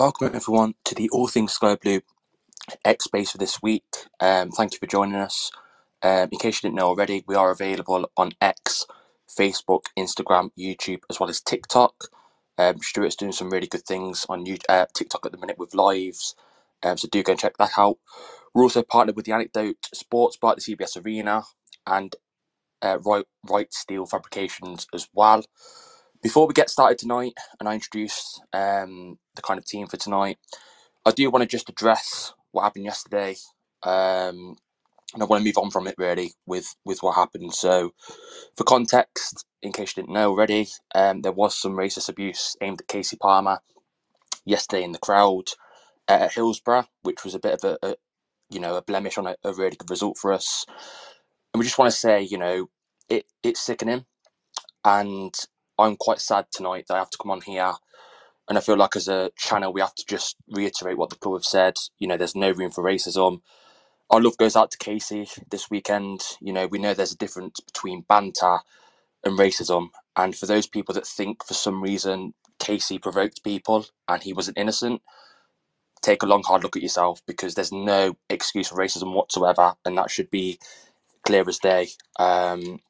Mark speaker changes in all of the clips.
Speaker 1: Welcome everyone to the All Things Sky Blue X Space for this week. Um, thank you for joining us. Um, in case you didn't know already, we are available on X, Facebook, Instagram, YouTube, as well as TikTok. Um, Stuart's doing some really good things on uh, TikTok at the minute with lives, um, so do go and check that out. We're also partnered with the Anecdote Sports Bar at the CBS Arena and uh, right, Wright Steel Fabrications as well. Before we get started tonight, and I introduce um, the kind of team for tonight, I do want to just address what happened yesterday, um, and I want to move on from it really with with what happened. So, for context, in case you didn't know already, um, there was some racist abuse aimed at Kasey Palmer yesterday in the crowd at Hillsborough, which was a bit of a, a you know a blemish on a, a really good result for us. And we just want to say, you know, it it's sickening, and I'm quite sad tonight that I have to come on here. And I feel like as a channel, we have to just reiterate what the club have said. You know, there's no room for racism. Our love goes out to Kasey this weekend. You know, we know there's a difference between banter and racism. And for those people that think for some reason Kasey provoked people and he wasn't innocent, take a long, hard look at yourself because there's no excuse for racism whatsoever. And that should be clear as day. Um,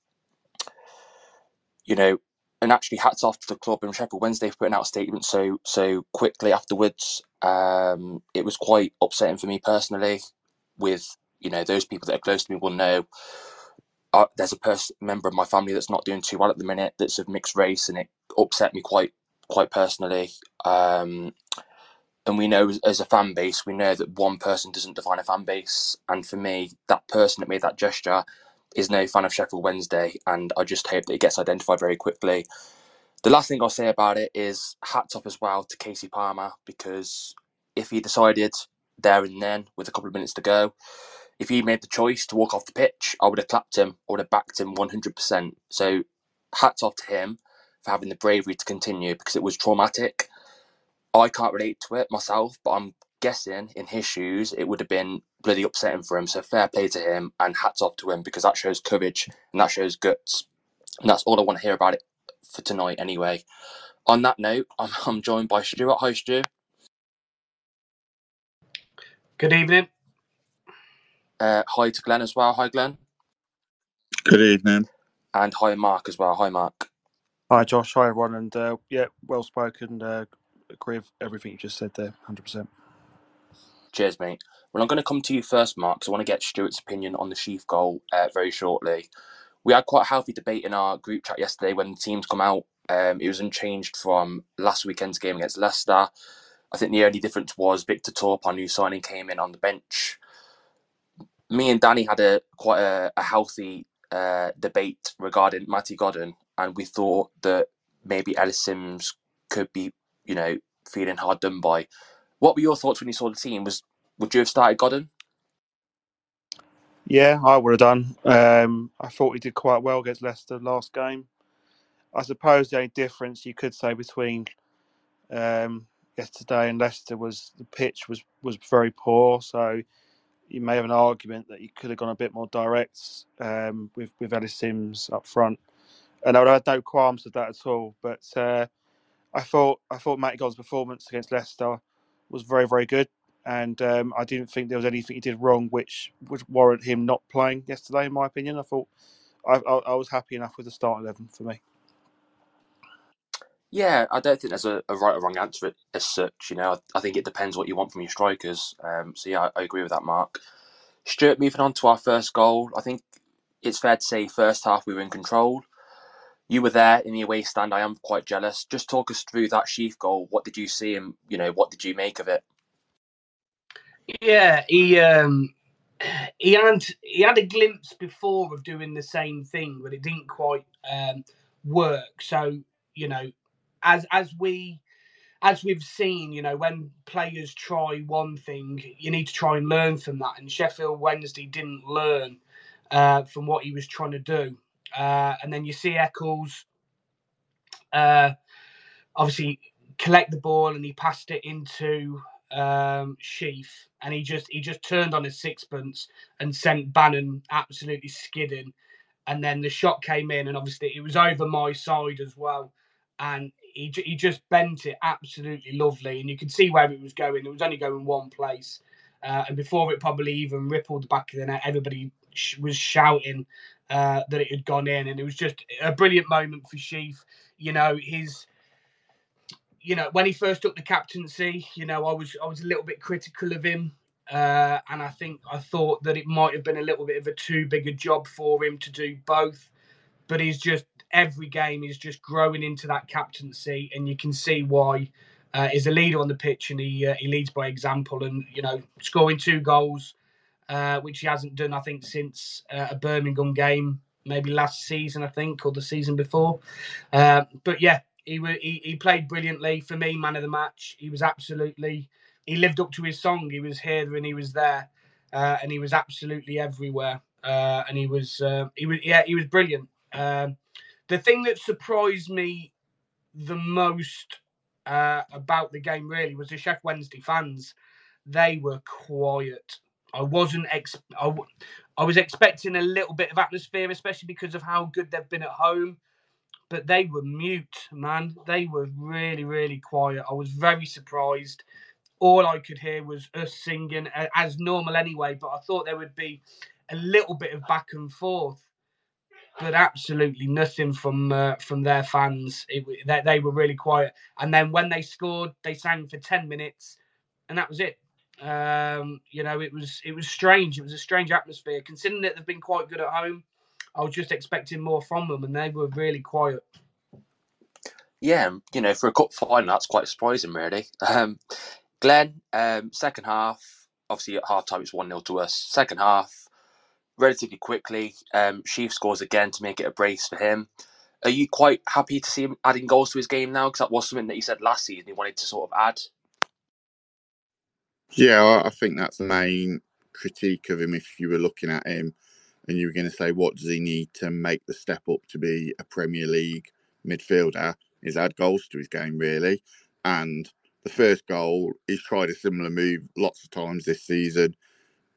Speaker 1: you know, and actually hats off to the club and Sheffield Wednesday for putting out a statement so so quickly afterwards. Um, it was quite upsetting for me personally. With you know those people that are close to me will know. Uh, there's a person member of my family that's not doing too well at the minute that's of mixed race, and it upset me quite quite personally. Um, and we know as, as a fan base, we know that one person doesn't define a fan base. And for me, that person that made that gesture is no fan of Sheffield Wednesday, and I just hope that it gets identified very quickly. The last thing I'll say about it is hats off as well to Kasey Palmer because if he decided there and then, with a couple of minutes to go, if he made the choice to walk off the pitch, I would have clapped him, I would have backed him 100%. So hats off to him for having the bravery to continue because it was traumatic. I can't relate to it myself, but I'm guessing in his shoes it would have been bloody upsetting for him. So fair play to him and hats off to him because that shows courage and that shows guts. And that's all I want to hear about it for tonight anyway. On that note, I'm, I'm joined by Stuart. Hi Stu.
Speaker 2: Good evening.
Speaker 1: Uh, hi to Glenn as well. Hi Glenn.
Speaker 3: Good evening.
Speaker 1: And hi Mark as well. Hi Mark.
Speaker 4: Hi, Josh. Hi, everyone. And uh, yeah, well spoken. Uh, agree with everything you just said there, 100%.
Speaker 1: Cheers, mate. Well, I'm going to come to you first, Mark, because I want to get Stuart's opinion on the Sheaf goal uh, very shortly. We had quite a healthy debate in our group chat yesterday when the teams come out. Um, it was unchanged from last weekend's game against Leicester. I think the only difference was Victor Torp, our new signing, came in on the bench. Me and Danny had a quite a, a healthy uh, debate regarding Matty Godden, and we thought that maybe Ellis Simms could be, you know, feeling hard done by. What were your thoughts when you saw the team? Was would you have started Godden?
Speaker 4: Yeah, I would have done. Um, I thought he did quite well against Leicester last game. I suppose the only difference you could say between um, yesterday and Leicester was the pitch was, was very poor. So you may have an argument that he could have gone a bit more direct um, with with Ellis Simms up front. And I would have had no qualms with that at all. But uh, I thought I thought Matty God's performance against Leicester was very very good, and um, I didn't think there was anything he did wrong which would warrant him not playing yesterday. In my opinion, I thought I, I, I was happy enough with the start eleven for me.
Speaker 1: Yeah, I don't think there's a, a right or wrong answer as such. You know, I, I think it depends what you want from your strikers. Um, so yeah, I, I agree with that, Mark. Stuart, moving on to our first goal. I think it's fair to say first half we were in control. You were there in the away stand. I am quite jealous. Just talk us through that Sheaf goal. What did you see, and you know, what did you make of it?
Speaker 2: Yeah, he um, he had he had a glimpse before of doing the same thing, but it didn't quite um, work. So you know, as as we as we've seen, you know, when players try one thing, you need to try and learn from that. And Sheffield Wednesday didn't learn uh, from what he was trying to do. Uh, and then you see Eccles uh, obviously collect the ball and he passed it into um, Sheaf, and he just he just turned on his sixpence and sent Bannan absolutely skidding. And then the shot came in, and obviously it was over my side as well. And he he just bent it absolutely lovely, and you could see where it was going. It was only going one place, uh, and before it probably even rippled the back of the net, everybody was shouting uh, that it had gone in, and it was just a brilliant moment for Sheaf. You know his you know, when he first took the captaincy, you know, I was I was a little bit critical of him, uh, and I think I thought that it might have been a little bit of a too big a job for him to do both. But he's just every game is just growing into that captaincy, and you can see why. Uh, he's a leader on the pitch, and he uh, he leads by example, and you know, scoring two goals, uh, which he hasn't done, I think, since uh, a Birmingham game, maybe last season, I think, or the season before. Uh, but yeah, he, he he played brilliantly for me, man of the match. He was absolutely he lived up to his song. He was here and he was there, uh, and he was absolutely everywhere. Uh, and he was uh, he was yeah he was brilliant. Um, the thing that surprised me the most about the game really was the Sheff Wednesday fans. They were quiet. I wasn't ex- I, w- I was expecting a little bit of atmosphere, especially because of how good they've been at home but they were mute, man. They were really, really quiet. I was very surprised. All I could hear was us singing as normal anyway, but I thought there would be a little bit of back and forth, but absolutely nothing from uh, from their fans. It, they, they were really quiet. And then when they scored, they sang for ten minutes, and that was it. Um, you know, it was it was strange. It was a strange atmosphere, considering that they've been quite good at home. I was just expecting more from them, and they were really quiet.
Speaker 1: Yeah, you know, for a cup final, that's quite surprising, really. Um, Glenn, um, second half, obviously at half time it's 1 0 to us. Second half, relatively quickly, um, Sheaf scores again to make it a brace for him. Are you quite happy to see him adding goals to his game now? Because that was something that he said last season he wanted to sort of add.
Speaker 3: Yeah, I think that's the main critique of him if you were looking at him and you were going to say, what does he need to make the step up to be a Premier League midfielder? Is add goals to his game, really. And the first goal, he's tried a similar move lots of times this season,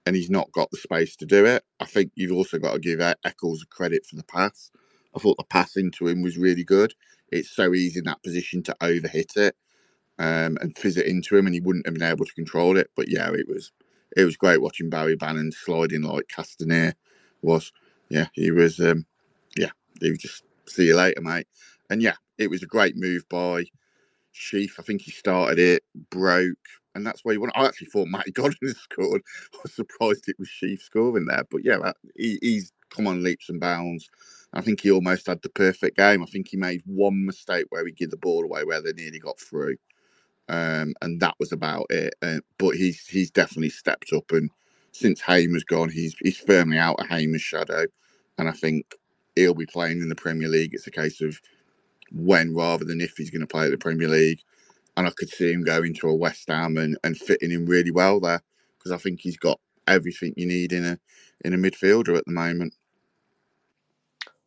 Speaker 3: and he's not got the space to do it. I think you've also got to give Eccles credit for the pass. I thought the pass into him was really good. It's so easy in that position to overhit it um, and fizz it into him, and he wouldn't have been able to control it. But yeah, it was it was great watching Barry Bannan sliding like Castaner was. Yeah, he was. Um, yeah, he was just see you later, mate. And yeah, it was a great move by Sheaf. I think he started it, broke, and that's where he won. I actually thought Matty Godden scored. I was surprised it was Sheaf scoring there, but yeah, he, he's come on leaps and bounds. I think he almost had the perfect game. I think he made one mistake where he gave the ball away where they nearly got through, um, and that was about it. Uh, but he's he's definitely stepped up and since Hamer's gone, he's he's firmly out of Hamer's shadow, and I think he'll be playing in the Premier League. It's a case of when rather than if he's going to play at the Premier League, and I could see him going to a West Ham and, and fitting in really well there because I think he's got everything you need in a in a midfielder at the moment.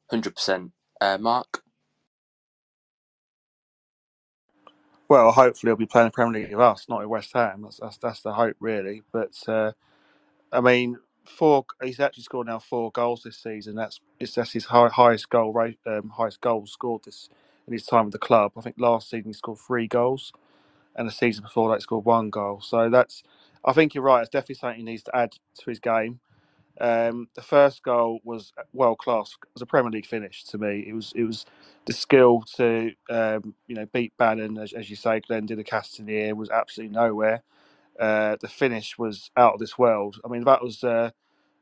Speaker 1: Hundred uh, percent, Mark.
Speaker 4: Well, hopefully he'll be playing the Premier League with us, not in West Ham. That's that's, that's the hope, really. But uh, I mean, four. He's actually scored now four goals this season. That's it's that's his high, highest goal rate, um, highest goals scored this in his time with the club. I think last season he scored three goals, and the season before that he scored one goal. So that's. I think you're right. It's definitely something he needs to add to his game. Um, the first goal was world class. It was a Premier League finish to me. It was it was the skill to um, you know beat Bannan as, as you say. Glenn did a Castaner was absolutely nowhere. Uh, the finish was out of this world. I mean, that was uh,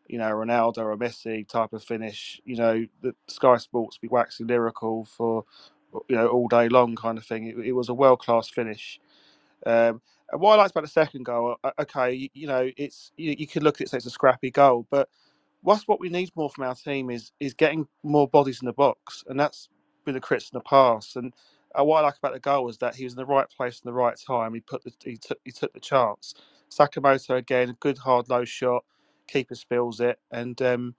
Speaker 4: you know Ronaldo or Messi type of finish. You know, the Sky Sports be waxing lyrical for you know all day long kind of thing. It, it was a world class finish. Um, what I liked about the second goal, okay, you, know, it's you, you, could look at it say it's a scrappy goal, but what's what we need more from our team is is getting more bodies in the box, and that's been the criticism in the past. And uh, what I like about the goal was that he was in the right place in the right time. He put the he took he took the chance. Sakamoto again, a good hard low shot. Keeper spills it, and um,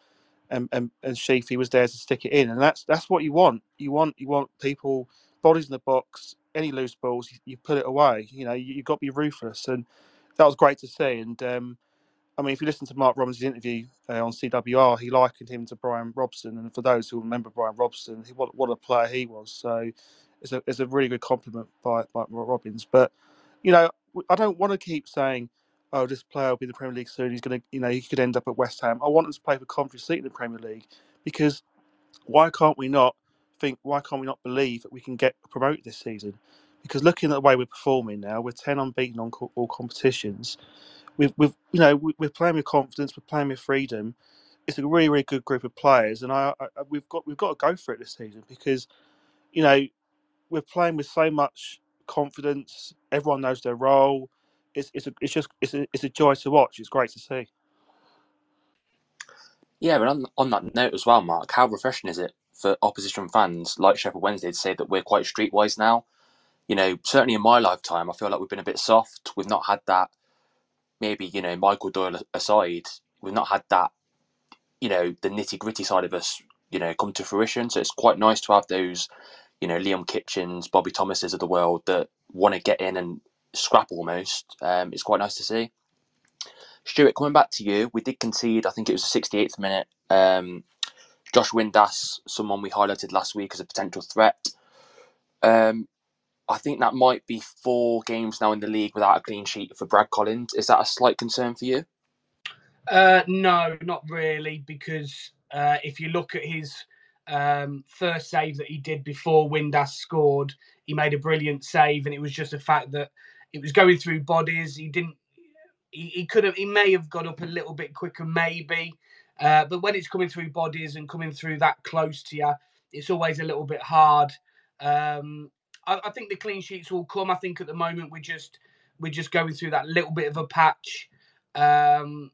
Speaker 4: and and and Sheafy was there to stick it in, and that's that's what you want. You want you want people bodies in the box. Any loose balls, you, you put it away. You know, you, have got to be ruthless, and that was great to see. And um, I mean, if you listen to Mark Robins' interview uh, on CWR, he likened him to Brian Robson, and for those who remember Brian Robson, he, what what a player he was. So it's a it's a really good compliment by by Robins. But you know, I don't want to keep saying, "Oh, this player will be in the Premier League soon. He's going to, you know, he could end up at West Ham." I want him to play for Coventry City in the Premier League because why can't we not think? Why can't we not believe that we can get promoted this season? Because looking at the way we're performing now, we're ten unbeaten on all competitions we've, we've you know we're playing with confidence, we're playing with freedom. It's a really really good group of players, and I, I we've got we've got to go for it this season because you know we're playing with so much confidence. Everyone knows their role. It's it's a, it's just it's a, it's a joy to watch. It's great to see.
Speaker 1: Yeah, but on on that note as well, Mark, how refreshing is it for opposition fans like Sheffield Wednesday to say that we're quite streetwise now? You know, certainly in my lifetime, I feel like we've been a bit soft. We've not had that maybe you know Michael Doyle aside, we've not had that you know the nitty gritty side of us you know come to fruition. So it's quite nice to have those you know Liam Kitchens, Bobby Thomases of the world that want to get in and scrap almost. Um, it's quite nice to see. Stuart, coming back to you, we did concede. I think it was the 68th minute. Um, Josh Windass, someone we highlighted last week as a potential threat. Um, I think that might be four games now in the league without a clean sheet for Brad Collins. Is that a slight concern for you?
Speaker 2: Uh, no, not really, because uh, if you look at his um, first save that he did before Windass scored, he made a brilliant save, and it was just the fact that it was going through bodies. He didn't. He, he could have. He may have got up a little bit quicker, maybe. Uh, but when it's coming through bodies and coming through that close to you, it's always a little bit hard. Um, I, I, think the clean sheets will come. I think at the moment we're just we're just going through that little bit of a patch um,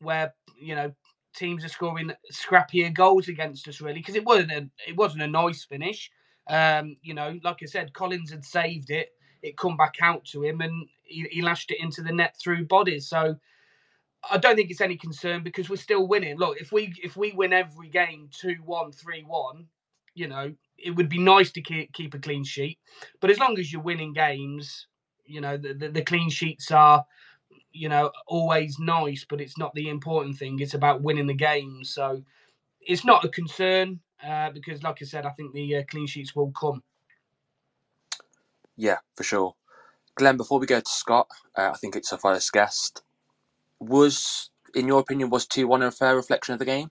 Speaker 2: where you know teams are scoring scrappier goals against us really because it wasn't a it wasn't a nice finish. Um, you know, like I said, Collins had saved it. It come back out to him and he, he lashed it into the net through bodies. So I don't think it's any concern because we're still winning. Look, if we if we win every game 2-1, 3-1, you know, it would be nice to keep, keep a clean sheet. But as long as you're winning games, you know, the, the, the clean sheets are, you know, always nice, but it's not the important thing. It's about winning the game. So it's not a concern uh, because, like I said, I think the uh, clean sheets will come.
Speaker 1: Yeah, for sure. Glenn, before we go to Scott, uh, I think it's a first guest. Was, in your opinion, was 2 1 a fair reflection of the game?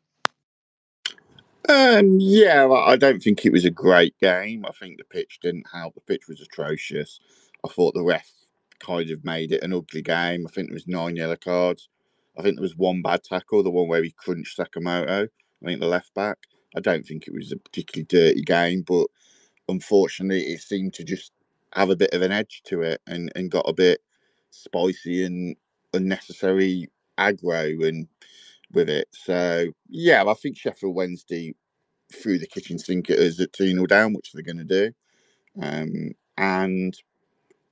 Speaker 3: Um, yeah, I don't think it was a great game. I think the pitch didn't help. The pitch was atrocious. I thought the ref kind of made it an ugly game. I think there was nine yellow cards. I think there was one bad tackle, the one where he crunched Sakamoto. I think the left back. I don't think it was a particularly dirty game, but unfortunately, it seemed to just have a bit of an edge to it and, and got a bit spicy and unnecessary aggro and with it. So yeah, I think Sheffield Wednesday threw the kitchen sink at us at 2 0 down, which they're going to do. Um, and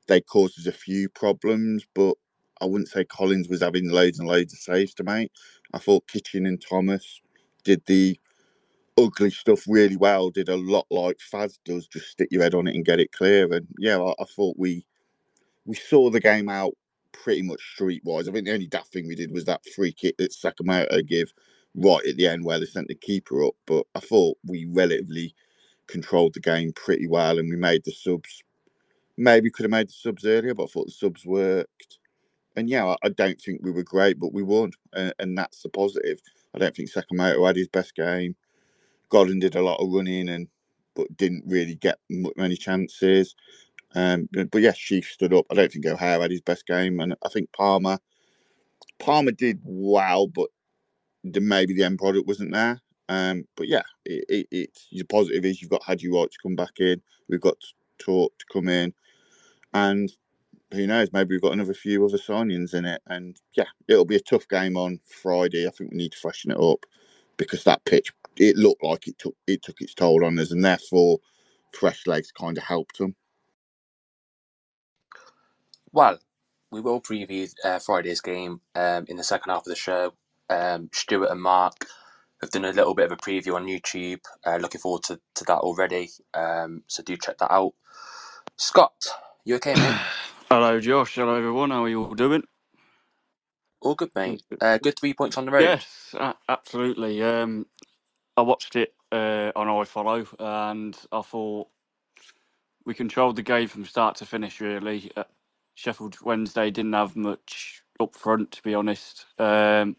Speaker 3: they caused us a few problems, but I wouldn't say Collins was having loads and loads of saves to make. I thought Kitchen and Thomas did the ugly stuff really well, did a lot like Faz does, just stick your head on it and get it clear. And yeah, I, I thought we we saw the game out pretty much streetwise. I think the only daft thing we did was that free kick that Sakamoto gave right at the end where they sent the keeper up. But I thought we relatively controlled the game pretty well and we made the subs. Maybe could have made the subs earlier, but I thought the subs worked. And yeah, I don't think we were great, but we won, and, and that's the positive. I don't think Sakamoto had his best game. Godden did a lot of running and but didn't really get many chances. Um, but, yes, Sheaf stood up. I don't think O'Hare had his best game, and I think Palmer Palmer did well, but maybe the end product wasn't there. Um, but yeah, it, it, it's the positive is you've got Haji Wright to come back in. We've got Torp to come in, and who knows? Maybe we've got another few other signings in it. And yeah, it'll be a tough game on Friday. I think we need to freshen it up because that pitch it looked like it took it took its toll on us, and therefore fresh legs kind of helped them.
Speaker 1: Well, we will preview uh, Friday's game um, in the second half of the show. Um, Stuart and Mark have done a little bit of a preview on YouTube. Uh, looking forward to, to that already. Um, so do check that out. Scott, you okay, mate?
Speaker 5: Hello, Josh. Hello, everyone. How are you all doing?
Speaker 1: All good, mate. Uh, good three points on the road.
Speaker 5: Yes, absolutely. Um, I watched it uh, on iFollow, and I thought we controlled the game from start to finish. Really, uh, Sheffield Wednesday didn't have much up front, to be honest. Um,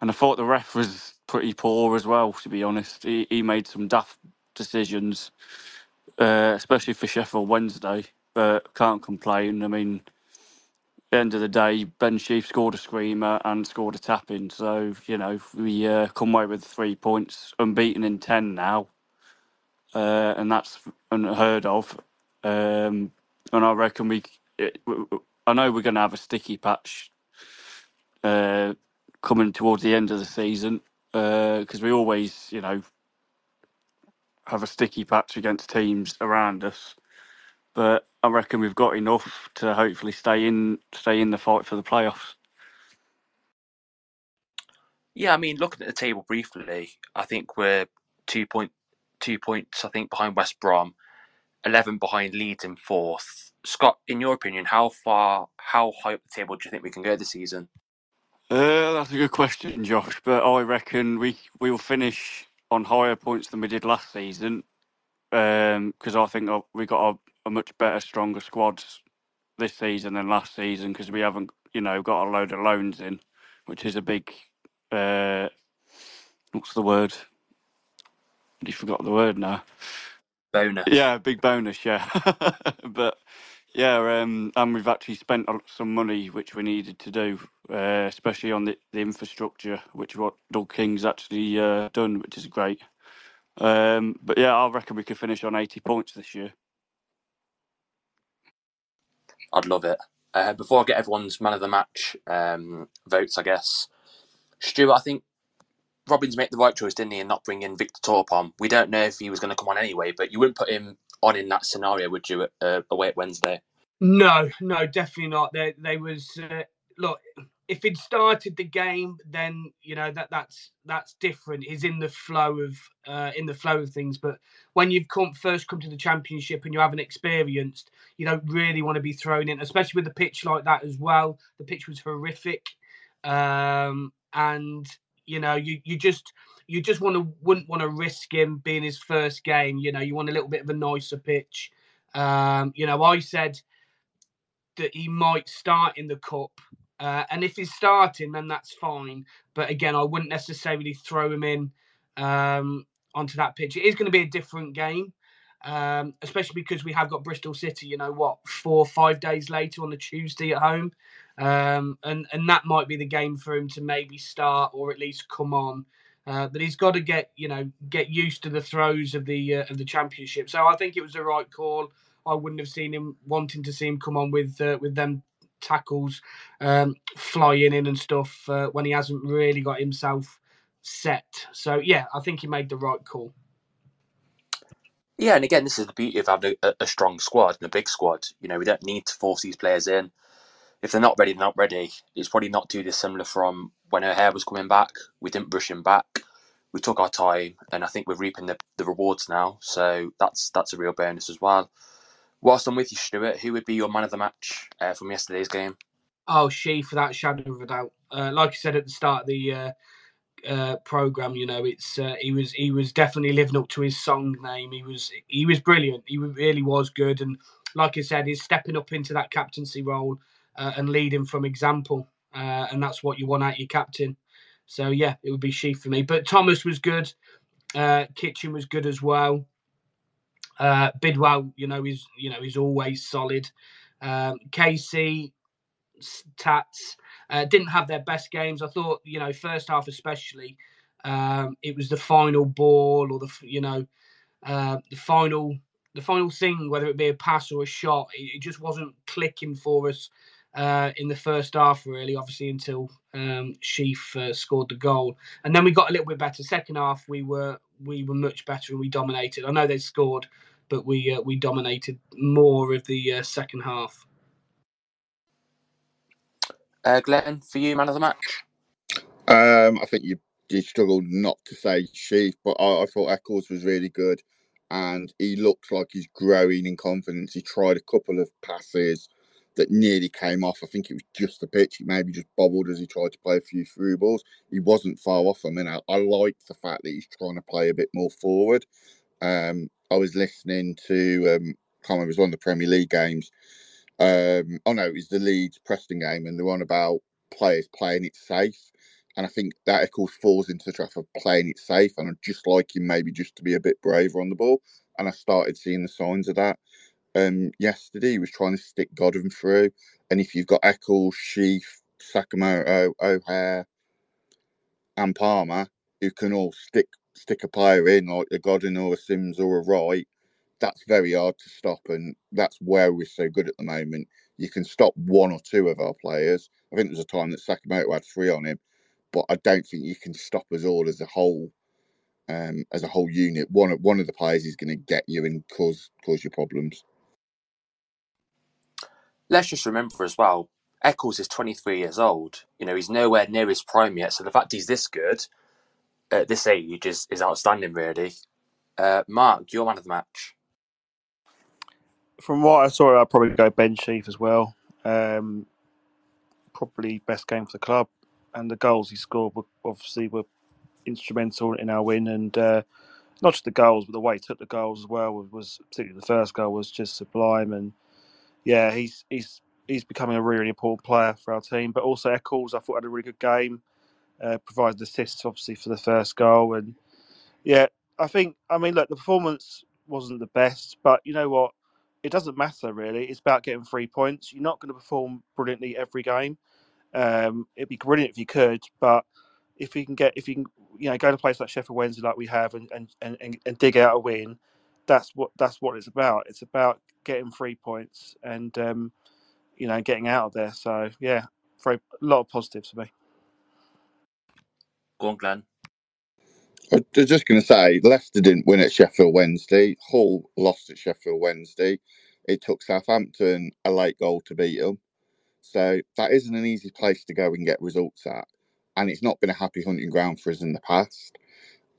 Speaker 5: and I thought the ref was pretty poor as well. To be honest, he, he made some daft decisions, uh, especially for Sheffield Wednesday. But can't complain. I mean, the end of the day, Ben Sheaf scored a screamer and scored a tap in. So you know we uh, come away with three points, unbeaten in ten now, uh, and that's unheard of. Um, and I reckon we. It, I know we're going to have a sticky patch uh, coming towards the end of the season because we always, you know, have a sticky patch against teams around us. But I reckon we've got enough to hopefully stay in, stay in the fight for the playoffs.
Speaker 1: Yeah, I mean, looking at the table briefly, I think we're two point two points. I think behind West Brom, eleven behind Leeds in fourth. Scott, in your opinion, how far, how high up the table do you think we can go this season?
Speaker 5: Uh, that's a good question, Josh. But I reckon we we will finish on higher points than we did last season because I think we got a, a, much better, stronger squad this season than last season because we haven't, you know, got a load of loans in, which is a big. Uh, what's the word? You forgot the word now.
Speaker 1: Bonus.
Speaker 5: Yeah, big bonus. Yeah, but yeah, um, and we've actually spent some money which we needed to do, uh, especially on the, the infrastructure, which what Doug King's actually uh, done, which is great. Um, but yeah, I reckon we could finish on 80 points this year.
Speaker 1: I'd love it. Uh, before I get everyone's man of the match um, votes, I guess, Stuart, I think Robins made the right choice, didn't he, in not bringing Victor Torp on? We don't know if he was going to come on anyway, but you wouldn't put him on in that scenario, would you, uh, away at Wednesday?
Speaker 2: No, no, definitely not. They, they was uh, look. If he'd started the game, then you know that that's that's different. He's in the flow of uh, in the flow of things. But when you've come first come to the championship and you haven't experienced, you don't really want to be thrown in, especially with a pitch like that as well. The pitch was horrific, um, and you know you you just you just want to wouldn't want to risk him being his first game. You know, you want a little bit of a nicer pitch. Um, you know, I said that he might start in the cup, uh, and if he's starting, then that's fine. But again, I wouldn't necessarily throw him in um, onto that pitch. It is going to be a different game. Um, especially because we have got Bristol City, you know what, four or five days later on the Tuesday at home, um, and and that might be the game for him to maybe start or at least come on uh, but he's got to get you know get used to the throws of the uh, of the championship. So I think it was the right call. I wouldn't have seen him wanting to see him come on with uh, with them tackles um, flying in and stuff uh, when he hasn't really got himself set. So yeah, I think he made the right call.
Speaker 1: Yeah, and again, this is the beauty of having a, a strong squad and a big squad. You know, we don't need to force these players in if they're not ready, they're not ready. It's probably not too dissimilar from when O'Hare was coming back. We didn't brush him back. We took our time, and I think we're reaping the, the rewards now. So that's that's a real bonus as well. Whilst I'm with you, Stuart, who would be your man of the match uh, from yesterday's game?
Speaker 2: Oh, she, for that shadow of a doubt. Uh, like I said at the start of the uh, uh, program, you know, it's uh, he was he was definitely living up to his song name. He was he was brilliant. He really was good, and like I said, he's stepping up into that captaincy role uh, and leading from example. Uh, and that's what you want out of your captain. So yeah, it would be she for me. But Thomas was good. Uh, Kitchen was good as well. Uh, Bidwell, you know, he's you know he's always solid. Um, Kasey, Tats uh, didn't have their best games. I thought you know first half especially. Um, it was the final ball or the you know uh, the final the final thing, whether it be a pass or a shot, it, it just wasn't clicking for us uh, in the first half, really, obviously, until um, Sheaf uh, scored the goal. And then we got a little bit better. Second half, we were we were much better and we dominated. I know they scored but we uh, we dominated more of the uh, second half.
Speaker 1: Uh, Glenn, for you, man of the match.
Speaker 3: Um, I think you you struggled not to say Sheaf, but I, I thought Eccles was really good, and he looks like he's growing in confidence. He tried a couple of passes that nearly came off. I think it was just the pitch. He maybe just bobbled as he tried to play a few through balls. He wasn't far off them, and I, I like the fact that he's trying to play a bit more forward. Um, I was listening to um, can't remember, it was one of the Premier League games. Um, oh no, it was the Leeds Preston game, and they're on about players playing it safe. And I think that, of course, falls into the trap of playing it safe. And I'd just like him maybe just to be a bit braver on the ball. And I started seeing the signs of that. Um, yesterday, he was trying to stick Godden through. And if you've got Eccles, Sheaf, Sakamoto, O'Hare, and Palmer, who can all stick stick a player in, like a Godden or a Simms or a Wright, that's very hard to stop. And that's where we're so good at the moment. You can stop one or two of our players. I think there was a time that Sakamoto had three on him but I don't think you can stop us all as a whole, um, as a whole unit. One of one of the players is going to get you and cause cause you problems.
Speaker 1: Let's just remember as well, Eccles is 23 years old. You know, he's nowhere near his prime yet. So the fact he's this good at this age is, is outstanding, really. Uh, Mark, your man of the match.
Speaker 4: From what I saw, I'd probably go Ben Sheaf as well. Um, probably best game for the club and the goals he scored were obviously were instrumental in our win. And uh, not just the goals, but the way he took the goals as well was, was particularly the first goal was just sublime. And yeah, he's he's he's becoming a really important player for our team. But also Eccles, I thought had a really good game. Uh, provided assists obviously for the first goal, and yeah, I think I mean look, the performance wasn't the best, but you know what? It doesn't matter really. It's about getting three points. You're not going to perform brilliantly every game, um, it'd be brilliant if you could, but if you can get if you can you know go to a place like Sheffield Wednesday like we have and and, and, and dig out a win, that's what that's what it's about. It's about getting three points and um, you know getting out of there. So yeah, very a lot of positives for me.
Speaker 1: Go on, Glenn.
Speaker 3: I was just going to say, Leicester didn't win at Sheffield Wednesday. Hull lost at Sheffield Wednesday. It took Southampton a late goal to beat them. So that isn't an easy place to go and get results at. And it's not been a happy hunting ground for us in the past.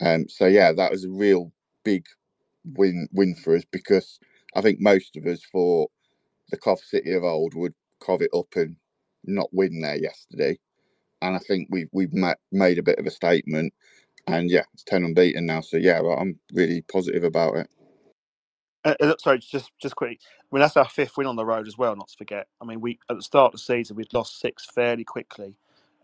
Speaker 3: Um, so yeah, that was a real big win win for us because I think most of us thought the Cov City of old would cov it up and not win there yesterday. And I think we've we've made a bit of a statement. And yeah, it's ten unbeaten now. So yeah, I'm really positive about it.
Speaker 4: Uh, uh, sorry, just just quickly. I mean, that's our fifth win on the road as well. Not to forget. I mean, we at the start of the season we'd lost six fairly quickly,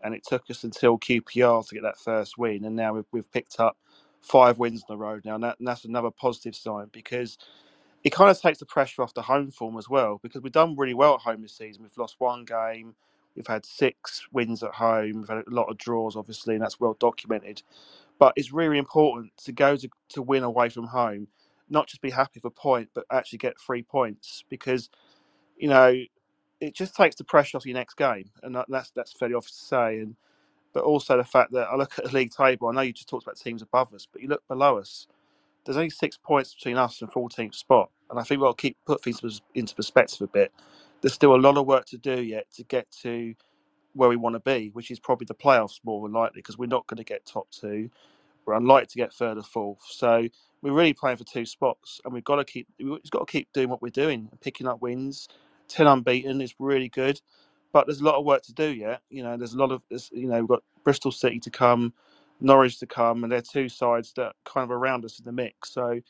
Speaker 4: and it took us until QPR to get that first win, and now we've, we've picked up five wins on the road now, and, that, and that's another positive sign because it kind of takes the pressure off the home form as well. Because we've done really well at home this season. We've lost one game. We've had six wins at home. We've had a lot of draws, obviously, and that's well documented. But it's really important to go to, to win away from home not just be happy for a point, but actually get three points because, you know, it just takes the pressure off your next game, and that's that's fairly obvious to say. And but also the fact that I look at the league table. I know you just talked about teams above us, but you look below us. There's only six points between us and 14th spot, and I think we'll keep put things into perspective a bit. There's still a lot of work to do yet to get to where we want to be, which is probably the playoffs more than likely, because we're not going to get top two. We're unlikely to get or fourth. So we're really playing for two spots, and we've got to keep we've got to keep doing what we're doing, picking up wins. Ten unbeaten is really good, but there's a lot of work to do yet. You know, there's a lot of you know we've got Bristol City to come, Norwich to come, and they're two sides that kind of around us in the mix. So,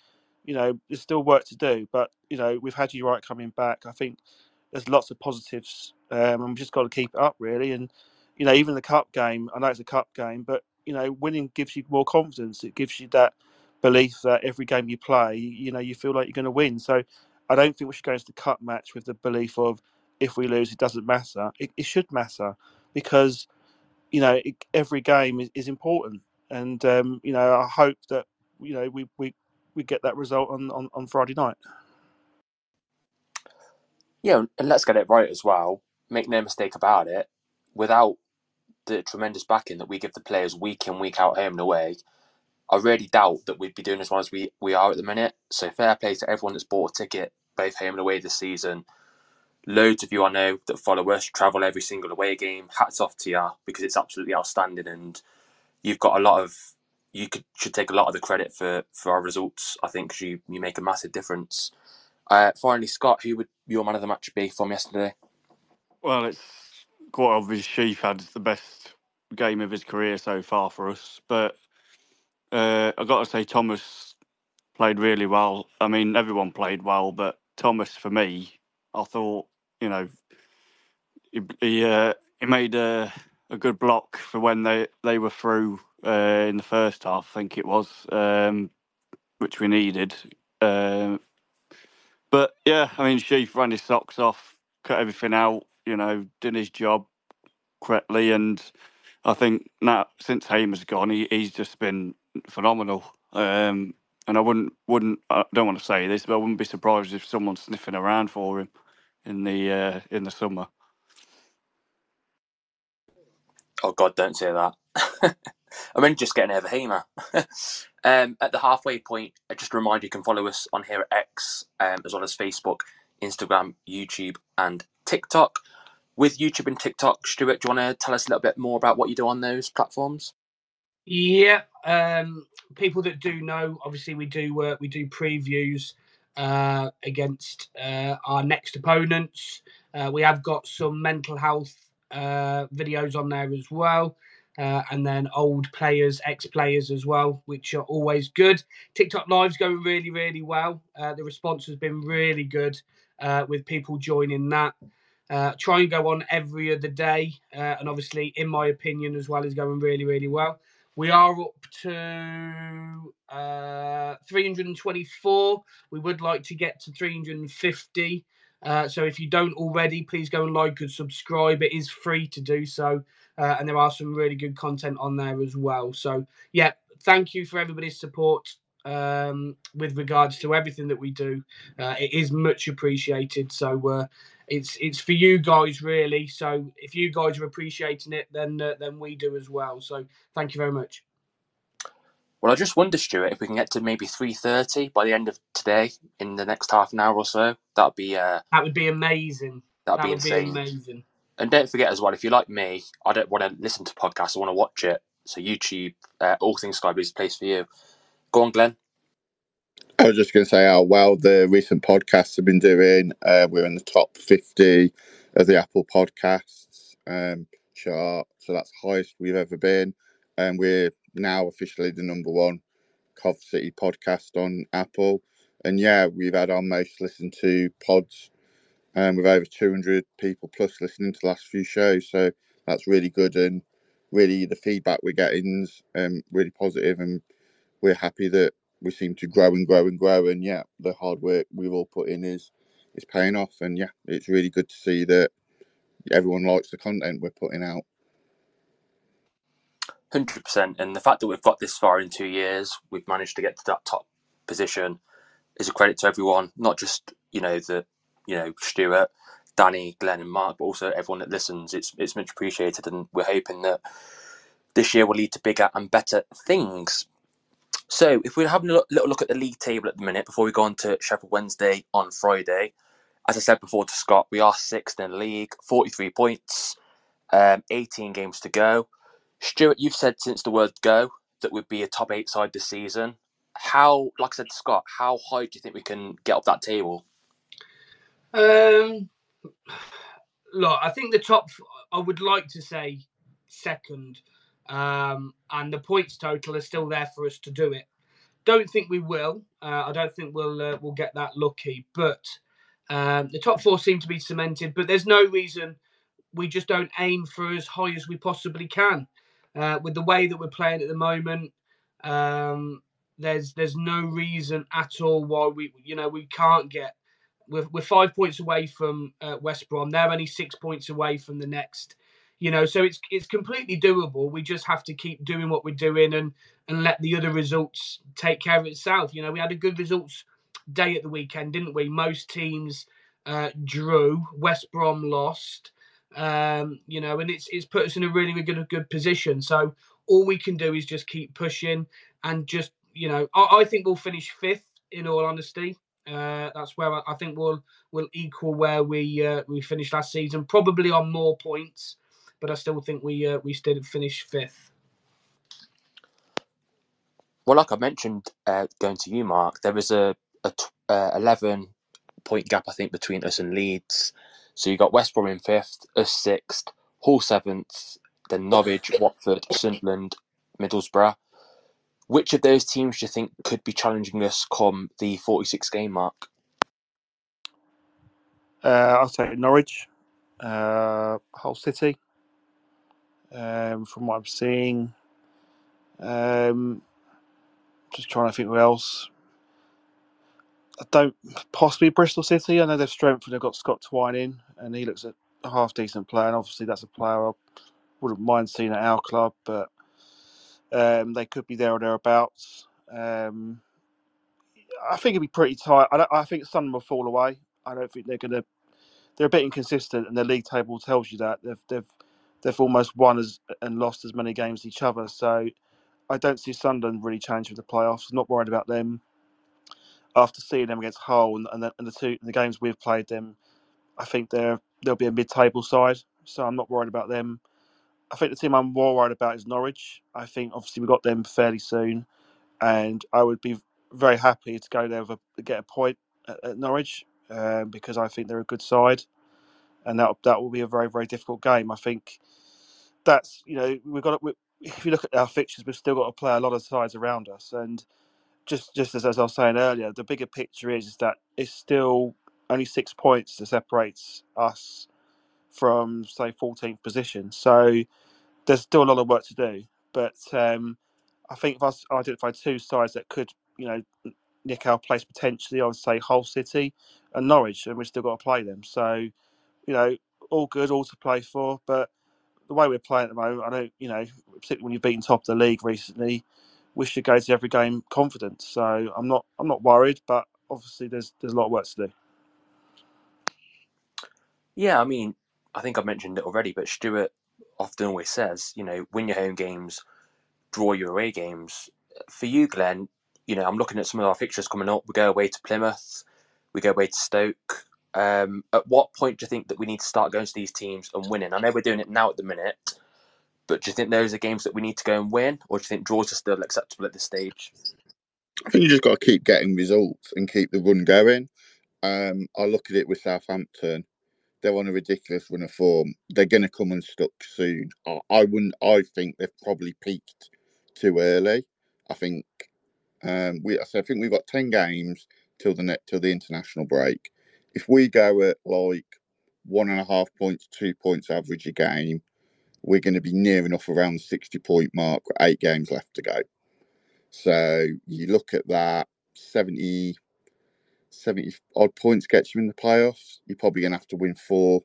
Speaker 4: you know, there's still work to do, but you know we've had you right coming back. I think there's lots of positives, um, and we've just got to keep it up really. And you know, even the cup game, I know it's a cup game, but you know, winning gives you more confidence. It gives you that belief that every game you play, you know, you feel like you're going to win. So I don't think we should go into the cup match with the belief of if we lose, it doesn't matter. It, it should matter because you know it, every game is, is important, and um, you know I hope that you know we we, we get that result on, on, on Friday night.
Speaker 1: Yeah, and let's get it right as well. Make no mistake about it. Without the tremendous backing that we give the players week in week out home and away, I really doubt that we'd be doing as well as we, we are at the minute. So fair play to everyone that's bought a ticket, both home and away this season. Loads of you I know that follow us travel every single away game. Hats off to you because it's absolutely outstanding, and you've got a lot of you could should take a lot of the credit for for our results. I think you you make a massive difference. Uh, finally, Scott, who would your man of the match be from yesterday?
Speaker 5: Well, it's quite obvious Sheaf had the best game of his career so far for us, but uh, I've got to say Thomas played really well. I mean, everyone played well, but Thomas, for me, I thought, you know, he he, uh, he made a, a good block for when they, they were through uh, in the first half, I think it was, um, which we needed. Um, but yeah, I mean, Sheaf ran his socks off, cut everything out, you know, did his job correctly, and I think now since Hamer's gone, he, he's just been phenomenal. Um, and I wouldn't wouldn't I don't want to say this, but I wouldn't be surprised if someone's sniffing around for him in the uh, in the summer.
Speaker 1: Oh God, don't say that. I'm only just getting over Hamer. um, at the halfway point, I just remind you can follow us on here at X, um, as well as Facebook, Instagram, YouTube, and TikTok. With YouTube and TikTok, Stuart, do you want to tell us a little bit more about what you do on those platforms?
Speaker 2: Yeah, um, people that do know, obviously we do uh, we do previews uh, against uh, our next opponents. Uh, we have got some mental health uh, videos on there as well. Uh, and then old players, ex players as well, which are always good. TikTok Live's going really, really well. the response has been really good with people joining that. Uh, try and go on every other day, uh, and obviously, in my opinion, as well, is going really, really well. We are up to uh, 324. We would like to get to 350. Uh, so if you don't already, please go and like and subscribe. It is free to do so, uh, and there are some really good content on there as well. So yeah, thank you for everybody's support um, with regards to everything that we do. Uh, it is much appreciated. So uh, it's it's for you guys really. So if you guys are appreciating it, then uh, then we do as well. So thank you very much.
Speaker 1: Well, I just wonder, Stuart, if we can get to maybe three thirty by the end of today in the next half an hour or so. That'd be uh,
Speaker 2: that would be amazing.
Speaker 1: That'd that be would. Be amazing. And don't forget as well, if you're like me, I don't want to listen to podcasts. I want to watch it. So YouTube, uh, all things Sky Blue is a place for you. Go on, Glenn.
Speaker 3: I was just going to say how well the recent podcasts have been doing. Uh, we're in the top 50 of the Apple Podcasts um, chart, so that's highest we've ever been. And we're now officially the number one Cov City podcast on Apple. And yeah, we've had our most listened to pods um, with over 200 people plus listening to the last few shows. So that's really good. And really, the feedback we're getting is um, really positive, and we're happy that we seem to grow and grow and grow. And yeah, the hard work we've all put in is is paying off. And yeah, it's really good to see that everyone likes the content we're putting out.
Speaker 1: Hundred percent, and the fact that we've got this far in two years, we've managed to get to that top position, is a credit to everyone. Not just you know the you know Stuart, Danny, Glenn, and Mark, but also everyone that listens. It's it's much appreciated, and we're hoping that this year will lead to bigger and better things. So, if we're having a little look at the league table at the minute before we go on to Sheffield Wednesday on Friday, as I said before to Scott, we are sixth in the league, 43 points, um, 18 games to go. Stuart, you've said since the word go that we'd be a top eight side this season. How, like I said to Scott, how high do you think we can get up that table?
Speaker 2: Um, look, I think the top, I would like to say second um, and the points total is still there for us to do it. Don't think we will. Uh, I don't think we'll uh, we'll get that lucky. But um, the top four seem to be cemented. But there's no reason we just don't aim for as high as we possibly can. Uh, with the way that we're playing at the moment, um, there's there's no reason at all why we you know we can't get. We're, we're five points away from uh, West Brom. They're only six points away from the next you know so it's it's completely doable. We just have to keep doing what we're doing and and let the other results take care of itself. You know we had a good results day at the weekend didn't we? Most teams uh, drew west brom lost um, you know and it's it's put us in a really, really good good position. So all we can do is just keep pushing and just you know, I, I think we'll finish fifth. In all honesty, uh, that's where I, I, think we'll will equal where we uh, we finished last season, probably on more points, but I still think we uh, we still finish fifth.
Speaker 1: Well, like I mentioned, uh, going to you, Mark, there was a, a uh, 11 point gap, I think, between us and Leeds. So you got West Brom in fifth, us sixth, Hull seventh, then Norwich, Watford, Sunderland, Middlesbrough. Which of those teams do you think could be challenging us come the 46 game mark?
Speaker 4: Uh, I'll say Norwich, uh, Hull City. Um, from what I'm seeing, um, just trying to think who else. I don't possibly Bristol City. I know they've strengthened. They've got Scott Twine in, and he looks a half decent player. And obviously, that's a player I wouldn't mind seeing at our club, but um, they could be there or thereabouts. Um, I think it'd be pretty tight. I, I think Sunderland will fall away. I don't think they're going to. They're a bit inconsistent, and the league table tells you that they've they've they've almost won as and lost as many games as each other. So I don't see Sunderland really challenging the playoffs. Not worried about them. After seeing them against Hull and, and, the, and the two the games we've played them, I think they're they'll be a mid-table side. So I'm not worried about them. I think the team I'm more worried about is Norwich. I think obviously we got them fairly soon, and I would be very happy to go there with a, get a point at, at Norwich um, because I think they're a good side, and that that will be a very very difficult game. I think that's you know we've got we, if you look at our fixtures, we've still got to play a lot of sides around us, and just just as, as I was saying earlier, the bigger picture is, is that it's still only six points that separates us from say 14th position. So there's still a lot of work to do, but um, I think if I identify two sides that could, you know, nick our place potentially, I would say Hull City and Norwich, and we've still got to play them. So, you know, all good, all to play for. But the way we're playing at the moment, I don't, you know, particularly when you've beaten top of the league recently, we should go to every game confident. So I'm not, I'm not worried, but obviously there's there's a lot of work to do.
Speaker 1: Yeah, I mean, I think I've mentioned it already, but Stuart often always says, you know, win your home games, draw your away games. For you, Glenn, you know, I'm looking at some of our fixtures coming up. We go away to Plymouth, we go away to Stoke. Um, at what point do you think that we need to start going to these teams and winning? I know we're doing it now at the minute, but do you think those are games that we need to go and win, or do you think draws are still acceptable at this stage?
Speaker 3: I think you just got to keep getting results and keep the run going. Um, I look at it with Southampton they're on a ridiculous run of form. They're going to come unstuck soon. I, I wouldn't. I think they've probably peaked too early. I think um, we. I think we've got ten games till the net till the international break. If we go at like one and a half points, two points average a game, we're going to be near enough around the sixty point mark with eight games left to go. So you look at that 70, 70 odd points gets you in the playoffs. You're probably going to have to win four,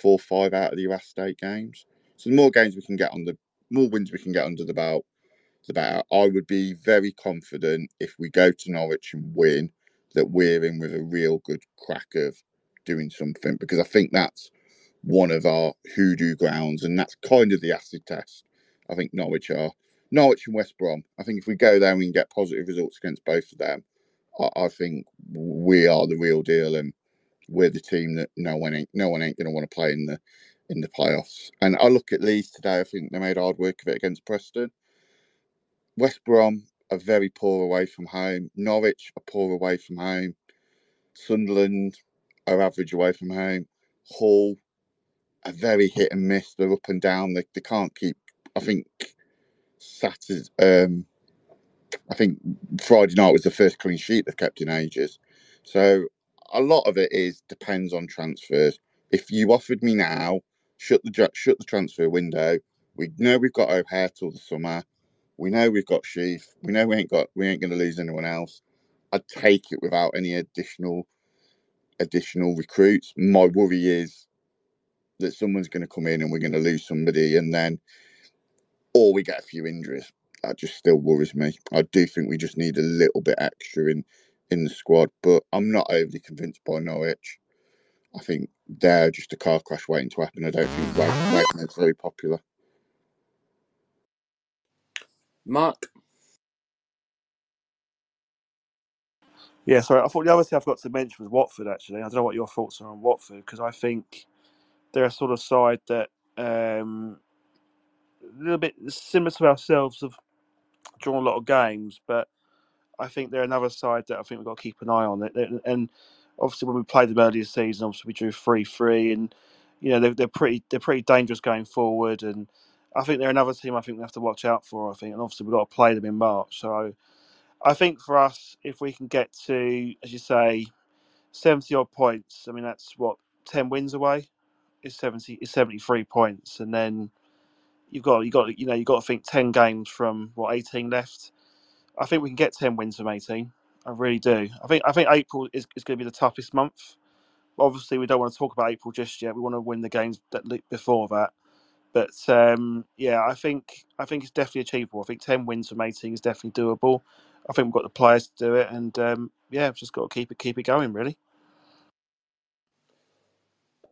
Speaker 3: four, five out of the US state games. So the more games we can get on the more wins we can get under the belt, the better. I would be very confident if we go to Norwich and win that we're in with a real good crack of doing something because I think that's one of our hoodoo grounds and that's kind of the acid test. I think Norwich are. Norwich and West Brom. I think if we go there and we can get positive results against both of them, I, I think we are the real deal, and we're the team that no one ain't no one ain't going to want to play in the in the playoffs. And I look at Leeds today. I think they made hard work of it against Preston. West Brom are very poor away from home. Norwich are poor away from home. Sunderland are average away from home. Hull are very hit and miss. They're up and down. They, they can't keep. I think Saturday, um, I think Friday night was the first clean sheet they've kept in ages. So a lot of it is depends on transfers. If you offered me now, shut the shut the transfer window. We know we've got O'Hare till the summer. We know we've got Sheaf. We know we ain't got we ain't going to lose anyone else. I'd take it without any additional additional recruits. My worry is that someone's going to come in and we're going to lose somebody, and then or we get a few injuries that just still worries me. I do think we just need a little bit extra in in the squad, but I'm not overly convinced by Norwich. I think they're just a car crash waiting to happen. I don't think Wagner's very popular.
Speaker 1: Mark?
Speaker 4: Yeah, sorry. I thought the other thing I've got to mention was Watford. Actually, I don't know what your thoughts are on Watford because I think they're a sort of side that um, a little bit similar to ourselves have drawn a lot of games, but I think they're another side that I think we've got to keep an eye on. It and obviously when we played them earlier this season, obviously we drew three three, and you know they're, they're pretty they're pretty dangerous going forward, and I think they're another team I think we have to watch out for. I think, and obviously we've got to play them in March, so I think for us, if we can get to, as you say, seventy odd points, I mean that's what ten wins away is seventy is seventy three points, and then you've got you got you know you've got to think ten games from what eighteen left. I think we can get ten wins from eighteen. I really do. I think I think April is, is going to be the toughest month. Obviously, we don't want to talk about April just yet. We want to win the games that before that. But um, yeah, I think I think it's definitely achievable. I think ten wins from eighteen is definitely doable. I think we've got the players to do it, and um, yeah, we've just got to keep it keep it going, really.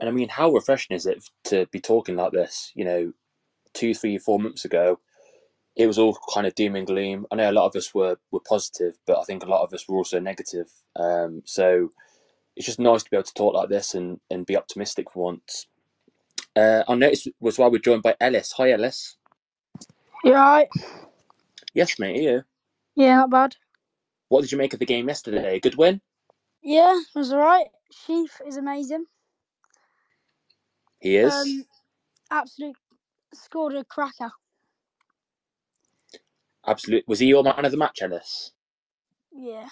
Speaker 1: And I mean, how refreshing is it to be talking like this? You know, two, three, four months ago, it was all kind of doom and gloom. I know a lot of us were were positive, but I think a lot of us were also negative. Um, so it's just nice to be able to talk like this and, and be optimistic for once. Uh, I noticed was why we're joined by Ellis. Hi, Ellis.
Speaker 6: You right?
Speaker 1: Yes, mate. Are you?
Speaker 6: Yeah, not bad.
Speaker 1: What did you make of the game yesterday? Good win.
Speaker 6: Yeah, it was alright. Sheaf is amazing.
Speaker 1: He is.
Speaker 6: Um, absolute scored a cracker.
Speaker 1: Absolute. Was he your man of the match, Ellis?
Speaker 6: Yeah.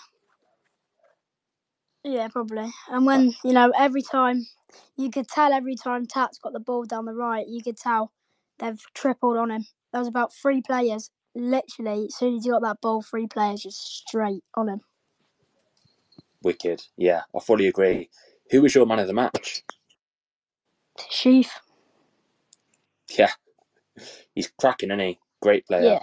Speaker 6: Yeah, probably. And when you know, every time you could tell every time Tat's got the ball down the right, you could tell they've tripled on him. There was about three players, literally, as soon as you got that ball, three players just straight on him.
Speaker 1: Wicked. Yeah, I fully agree. Who was your man of the match?
Speaker 6: Sheaf.
Speaker 1: Yeah, he's cracking, isn't he? Great player.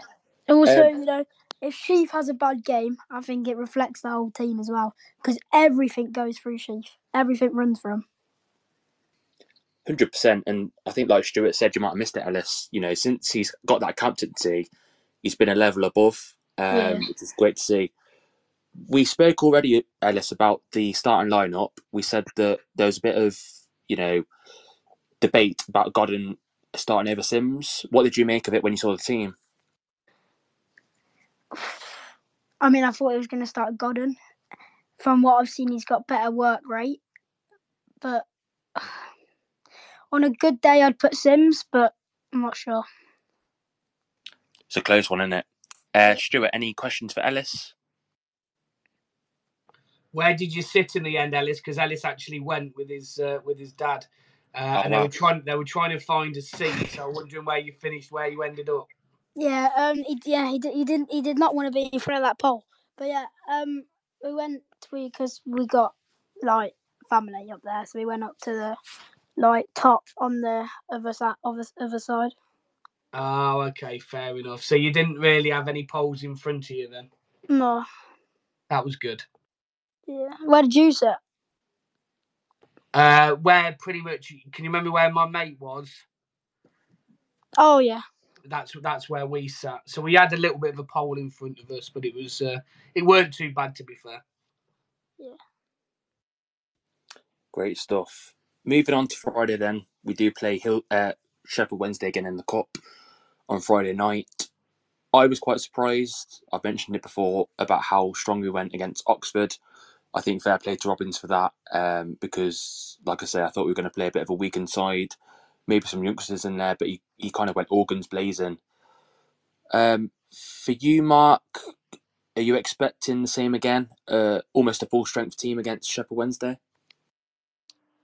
Speaker 6: Yeah. Also,
Speaker 1: Um,
Speaker 6: you know, if Sheaf has a bad game, I think it reflects the whole team as well because everything goes through Sheaf. Everything runs for him.
Speaker 1: Hundred percent, and I think, like Stuart said, you might have missed it, Ellis. You know, since he's got that captaincy, he's been a level above, um,
Speaker 6: Yeah.
Speaker 1: which is great to see. We spoke already, Ellis, about the starting lineup. We said that there was a bit of, you know, debate about Godden starting over Simms. What did you make of it when you saw the team?
Speaker 6: I mean, I thought he was going to start Godden. From what I've seen, he's got better work rate. But on a good day, I'd put Simms, but I'm not sure.
Speaker 1: It's a close one, isn't it? Uh, Stuart, any questions for Ellis?
Speaker 2: Where did you sit in the end, Ellis? Because Ellis actually went with his uh, with his dad, uh,
Speaker 1: Oh,
Speaker 2: and they were trying they were trying to find a seat. So I'm wondering where you finished, where you ended up.
Speaker 6: Yeah, um, he, yeah, he, did, he didn't, he did not want to be in front of that pole. But yeah, um, we went we because we got like family up there, so we went up to the like top on the other side, other, other side.
Speaker 2: Oh, okay, fair enough. So you didn't really have any poles in front of you then.
Speaker 6: No,
Speaker 2: That was good.
Speaker 6: yeah. Where did you sit?
Speaker 2: Uh, where pretty much can you remember where my mate was?
Speaker 6: Oh yeah,
Speaker 2: That's that's where we sat. So we had a little bit of a pole in front of us, but it was uh, it weren't too bad to be fair. Yeah.
Speaker 1: Great stuff. Moving on to Friday, then we do play Hill uh, Sheffield Wednesday again in the cup on Friday night. I was quite surprised. I've mentioned it before about how strong we went against Oxford. I think fair play to Robins for that um, because, like I say, I thought we were going to play a bit of a weakened side, maybe some youngsters in there, but he, he kind of went organs blazing. Um, for you, Mark, are you expecting the same again? Uh, almost a full strength team against Sheffield Wednesday?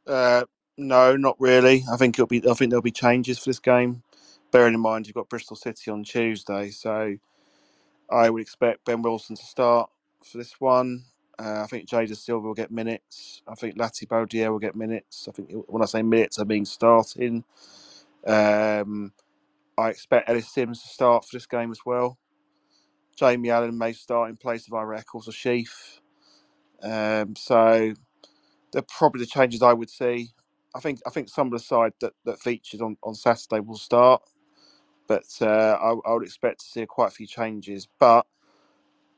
Speaker 4: Uh, no, not really. I think it'll be. I think there'll be changes for this game. Bearing in mind you've got Bristol City on Tuesday, so I would expect Ben Wilson to start for this one. Uh, I think Jay Dasilva will get minutes. I think Latibeaudiere will get minutes. I think when I say minutes, I mean starting. Um, I expect Ellis Simms to start for this game as well. Jamie Allen may start in place of Ira Eccles or Sheaf. Um, so they're probably the changes I would see. I think I think some of the side that, that featured on, on Saturday will start, but uh, I, I would expect to see quite a few changes. But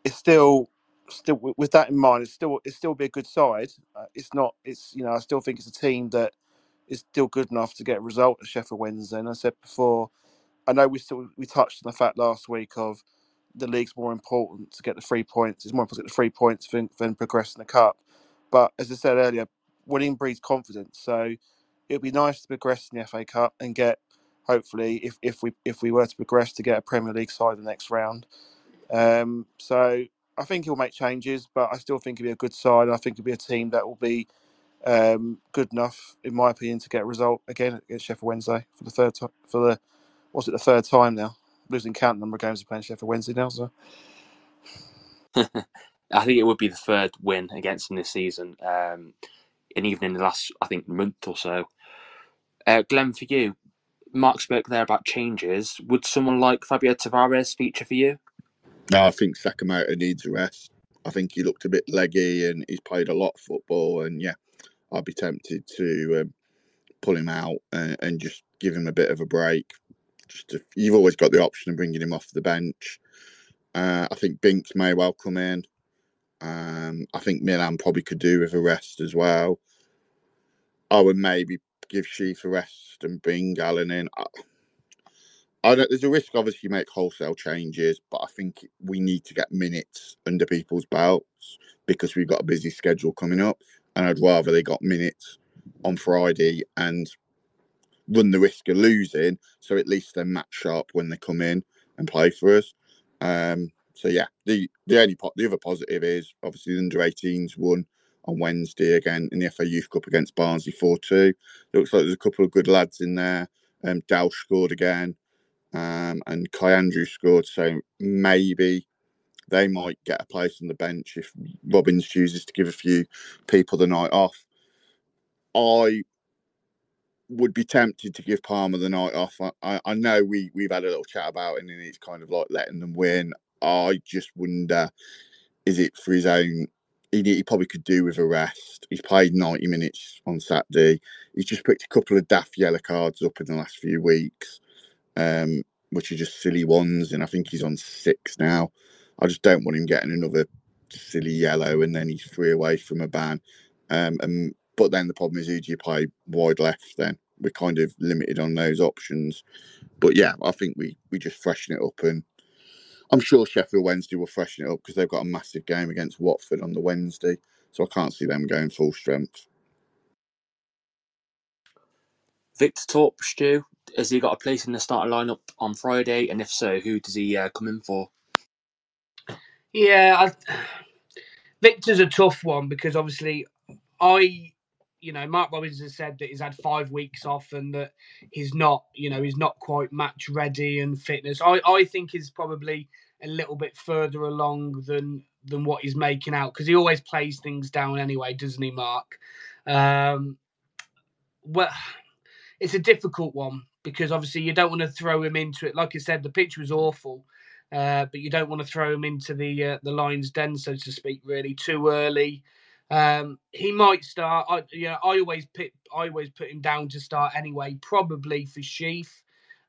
Speaker 4: it's still still with that in mind, it's still it's still be a good side. Uh, it's not. It's you know I still think it's a team that is still good enough to get a result at Sheffield Wednesday. And I said before, I know we still we touched on the fact last week of the league's more important to get the three points. It's more important to get the three points than, than progressing the cup. But as I said earlier, winning breeds confidence. So it'd be nice to progress in the FA Cup and get hopefully if, if we if we were to progress to get a Premier League side in the next round. Um, so I think he'll make changes, but I still think it'll be a good side. I think it'll be a team that will be um, good enough, in my opinion, to get a result again against Sheffield Wednesday for the third time. For the what's it the third time now? Losing count number of games of playing Sheffield Wednesday now. So
Speaker 1: I think it would be the third win against them this season, um, and even in the last, I think, month or so. Uh, Glenn, for you, Mark spoke there about changes. Would someone like Fabio Tavares feature for you?
Speaker 3: No, I think Sakamoto needs a rest. I think he looked a bit leggy and he's played a lot of football. And yeah, I'd be tempted to um, pull him out and, and, just give him a bit of a break. Just to, you've always got the option of bringing him off the bench. Uh, I think Binks may well come in. Um, I think Milan probably could do with a rest as well. I would maybe give Sheaf a rest and bring Allen in. I, I don't, there's a risk, obviously, you make wholesale changes, but I think we need to get minutes under people's belts because we've got a busy schedule coming up. And I'd rather they got minutes on Friday and run the risk of losing, so at least they're match sharp when they come in and play for us. Um, so yeah, the the only po- the other positive is obviously the under 18s won on Wednesday again in the FA Youth Cup against Barnsley 4 2. Looks like there's a couple of good lads in there. Um, Dow scored again, um, and Kai Andrew scored. So maybe they might get a place on the bench if Robins chooses to give a few people the night off. I would be tempted to give Palmer the night off. I, I know we we've had a little chat about it, and it's kind of like letting them win. I just wonder, is it for his own? He, he probably could do with a rest. He's played ninety minutes on Saturday. He's just picked a couple of daft yellow cards up in the last few weeks, um, which are just silly ones, and I think he's on six now. I just don't want him getting another silly yellow, and then he's three away from a ban. Um, and but then the problem is, who do you play wide left? Then we're kind of limited on those options. But yeah, I think we we just freshen it up, and I'm sure Sheffield Wednesday will freshen it up because they've got a massive game against Watford on the Wednesday, so I can't see them going full strength.
Speaker 1: Victor Torp, Stu, has he got a place in the starting lineup on Friday? And if so, who does he uh, come in for?
Speaker 2: Yeah, I, Victor's a tough one because obviously I you know, Mark Robins has said that he's had five weeks off and that he's not, you know, he's not quite match ready and fitness. I, I think he's probably a little bit further along than than what he's making out because he always plays things down anyway, doesn't he, Mark? Um, well, it's a difficult one because obviously you don't want to throw him into it. Like I said, the pitch was awful. Uh, but you don't want to throw him into the uh, the lion's den, so to speak, really too early. Um, he might start. I, you know, I always put I always put him down to start anyway. Probably for Sheaf,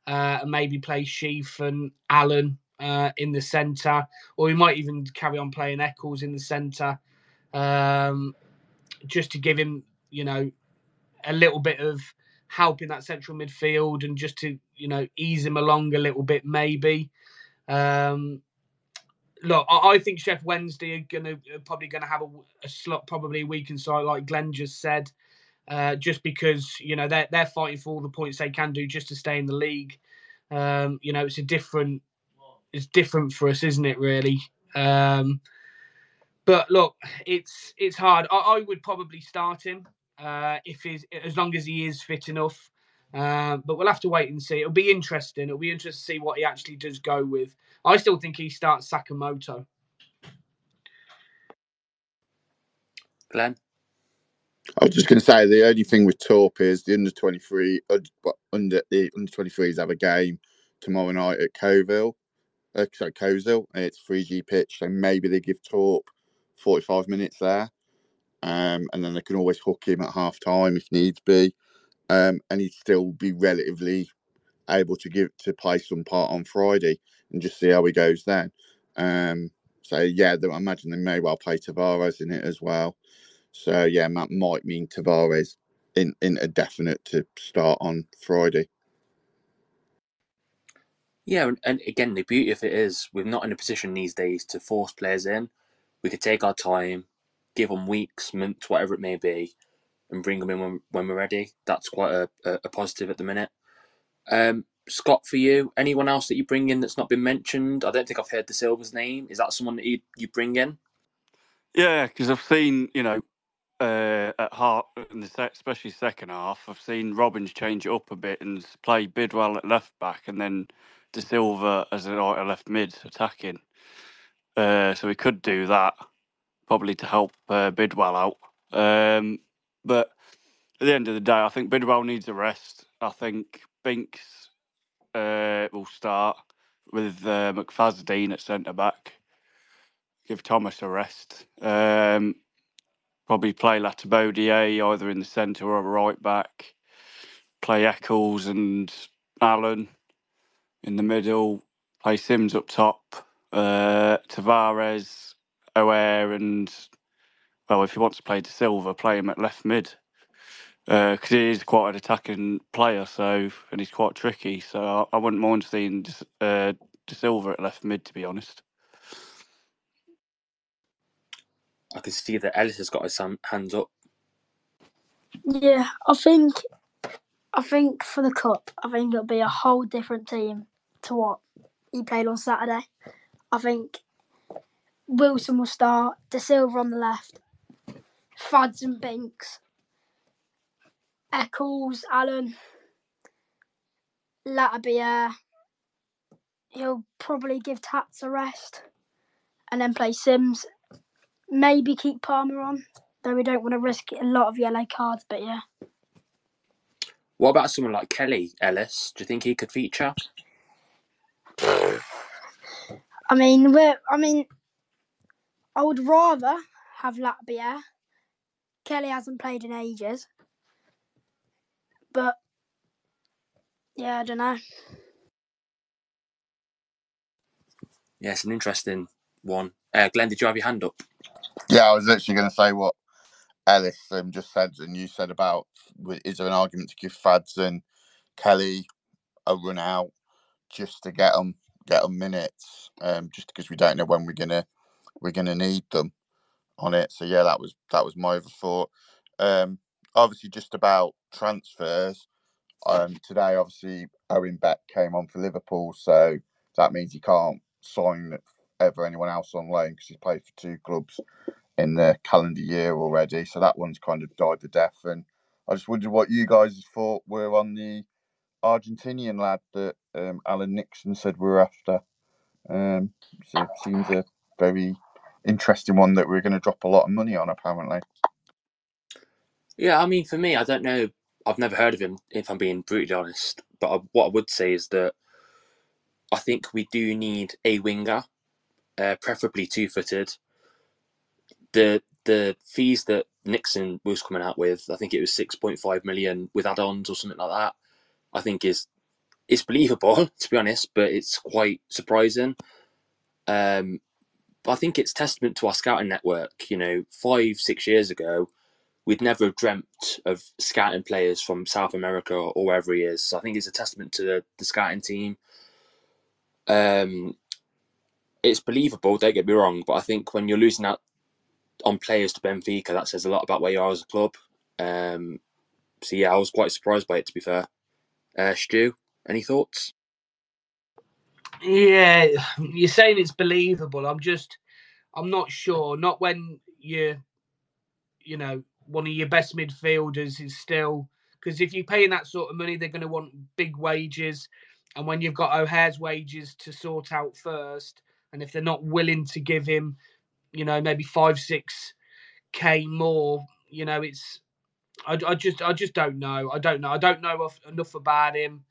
Speaker 2: uh, and maybe play Sheaf and Allen uh, in the centre, or he might even carry on playing Eccles in the centre, um, just to give him, you know, a little bit of help in that central midfield and just to you know ease him along a little bit maybe. Um, look, I, I think Sheff Wednesday are gonna are probably gonna have a, a, slot, probably a weak inside, like Glenn just said, uh, just because you know they're they're fighting for all the points they can do just to stay in the league. Um, you know, it's a different, it's different for us, isn't it? Really. Um, but look, it's it's hard. I, I would probably start him uh, if he's as long as he is fit enough. Uh, but we'll have to wait and see. It'll be interesting. It'll be interesting to see what he actually does go with. I still think he starts Sakamoto.
Speaker 1: Glenn?
Speaker 3: I was just going to say the only thing with Torp is the under 23 under the under 23s have a game tomorrow night at Coville. Uh, sorry, Cozil. It's 3G pitch, so maybe they give Torp 45 minutes there, um, and then they can always hook him at half time if needs be um, and he'd still be relatively able to give to play some part on Friday and just see how he goes then. Um, So yeah, I imagine they may well play Tavares in it as well. So yeah, that might mean Tavares in in a definite to start on Friday.
Speaker 1: Yeah, and again, the beauty of it is we're not in a position these days to force players in. We could take our time, give them weeks, months, whatever it may be, and bring them in when, when we're ready. That's quite a, a, positive at the minute. Um, Scott, for you, anyone else that you bring in that's not been mentioned? I don't think I've heard Dasilva's name. Is that someone that you you bring in?
Speaker 5: Yeah, because I've seen you know uh, at heart in the especially second half, I've seen Robins change it up a bit and play Bidwell at left back, and then Dasilva as a right left mid attacking. Uh, so we could do that probably to help uh, Bidwell out. Um, but at the end of the day, I think Bidwell needs a rest. I think Binks uh, will start with uh, at centre back. Give Thomas a rest. Um, probably play Latibeaudiere either in the centre or right back. Play Eccles and Allen in the middle. Play Simms up top. Uh, Tavares, O'Hare, and well, if he wants to play Dasilva, play him at left mid because uh, he is quite an attacking player. So and he's quite tricky. So I, I wouldn't mind seeing uh, Dasilva at left mid, to be honest.
Speaker 1: I can see that Ellis has got his hands up.
Speaker 6: Yeah, I think, I think for the cup, I think it'll be a whole different team to what he played on Saturday. I think Wilson will start, Dasilva on the left, Fads and Binks, Eccles, Allen, Latibeaudiere. Uh, he'll probably give Tats a rest and then play Simms. maybe keep Palmer on, though we don't want to risk a lot of yellow cards. But yeah.
Speaker 1: What about someone like Kelly Ellis? Do you think he could feature?
Speaker 6: I mean, we're. I mean, I would rather have Latibeaudiere. Kelly hasn't played in ages, but yeah, I don't know.
Speaker 1: Yeah, it's an interesting one. Uh, Glenn, did you have your hand up?
Speaker 3: Yeah, I was literally going to say what Ellis um, just said, and you said about is there an argument to give Fads and Kelly a run out just to get them get them minutes, um, just because we don't know when we're gonna we're gonna need them on it. So yeah, that was that was my thought. Um, obviously, just about transfers. Um, today, obviously, Owen Beck came on for Liverpool, so that means he can't sign ever anyone else on loan because he's played for two clubs in the calendar year already. So that one's kind of died the death. And I just wondered what you guys thought were on the Argentinian lad that um, Alan Nixon said we are after. Um, so it seems a very interesting one that we're going to drop a lot of money on, apparently.
Speaker 1: Yeah, I mean, for me, I don't know. I've never heard of him, if I'm being brutally honest. But I, what I would say is that I think we do need a winger, uh, preferably two footed. The the fees that Nixon was coming out with, I think it was six point five million with add-ons or something like that. I think is it's believable to be honest, but it's quite surprising. Um, I think it's testament to our scouting network. You know, five six years ago, we'd never have dreamt of scouting players from South America or wherever he is. So I think it's a testament to the, the scouting team. Um, it's believable. Don't get me wrong, but I think when you're losing out on players to Benfica, that says a lot about where you are as a club. Um, so yeah, I was quite surprised by it. To be fair, uh, Stu, any thoughts?
Speaker 2: Yeah, you're saying it's believable. I'm just, I'm not sure. Not when you, you know, one of your best midfielders is still because if you're paying that sort of money, they're going to want big wages. And when you've got O'Hare's wages to sort out first, and if they're not willing to give him, you know, maybe five, six k more, you know, it's I, I just I just don't know. I don't know. I don't know enough about him,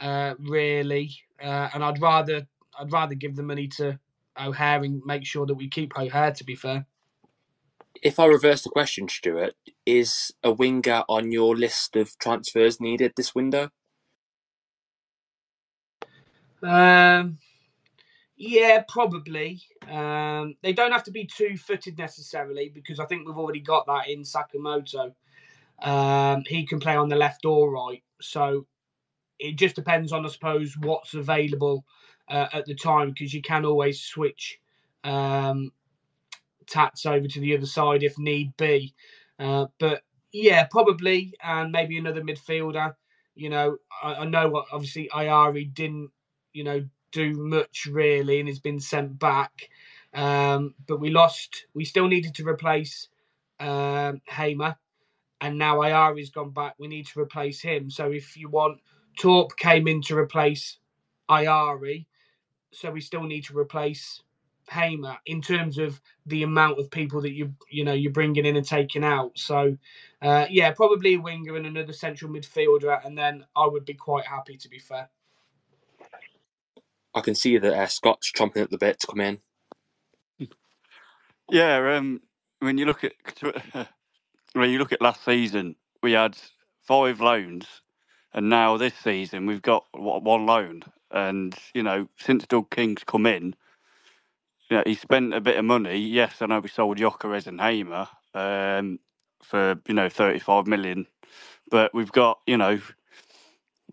Speaker 2: uh, really. Uh, and I'd rather I'd rather give the money to O'Hare and make sure that we keep O'Hare. To be fair.
Speaker 1: If I reverse the question, Stuart, is a winger on your list of transfers needed this window?
Speaker 2: Um, Yeah, probably. Um, they don't have to be two footed necessarily because I think we've already got that in Sakamoto. Um, he can play on the left or right. So it just depends on, I suppose, what's available uh, at the time because you can always switch um, tats over to the other side if need be. Uh, but yeah, probably, and maybe another midfielder. You know, I, I know what obviously Ayari didn't, you know, do much really and has been sent back. Um, but we lost, we still needed to replace um, Hamer, and now Ayari's gone back. We need to replace him. So if you want, Torp came in to replace Ayari, so we still need to replace Hamer in terms of the amount of people that you you know you're bringing in and taking out. So uh, yeah, probably a winger and another central midfielder, and then I would be quite happy to be fair.
Speaker 1: I can see that uh, Scott's chomping at the bit to come in.
Speaker 5: Yeah, um, when you look at when you look at last season, we had five loans, and now this season we've got one loan. And you know, since Doug King's come in, know, he spent a bit of money. Yes, I know we sold Gyökeres and Hamer um, for you know thirty five million, but we've got you know,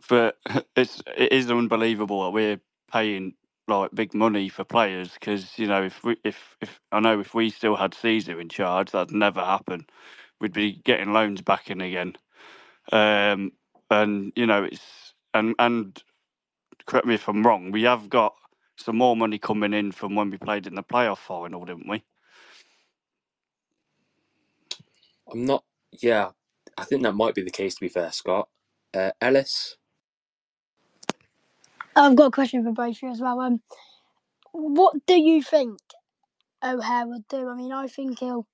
Speaker 5: for it's it is unbelievable that we're paying like big money for players because you know if we if if I know if we still had Caesar in charge, that'd never happen. We'd be getting loans back in again, um, and you know it's and and correct me if I'm wrong. We have got some more money coming in from when we played in the playoff final, didn't we?
Speaker 1: I'm not. Yeah, I think that might be the case. To be fair, Scott uh, Ellis.
Speaker 6: I've got a question for both of you as well. Um, what do you think O'Hare would do? I mean, I think he'll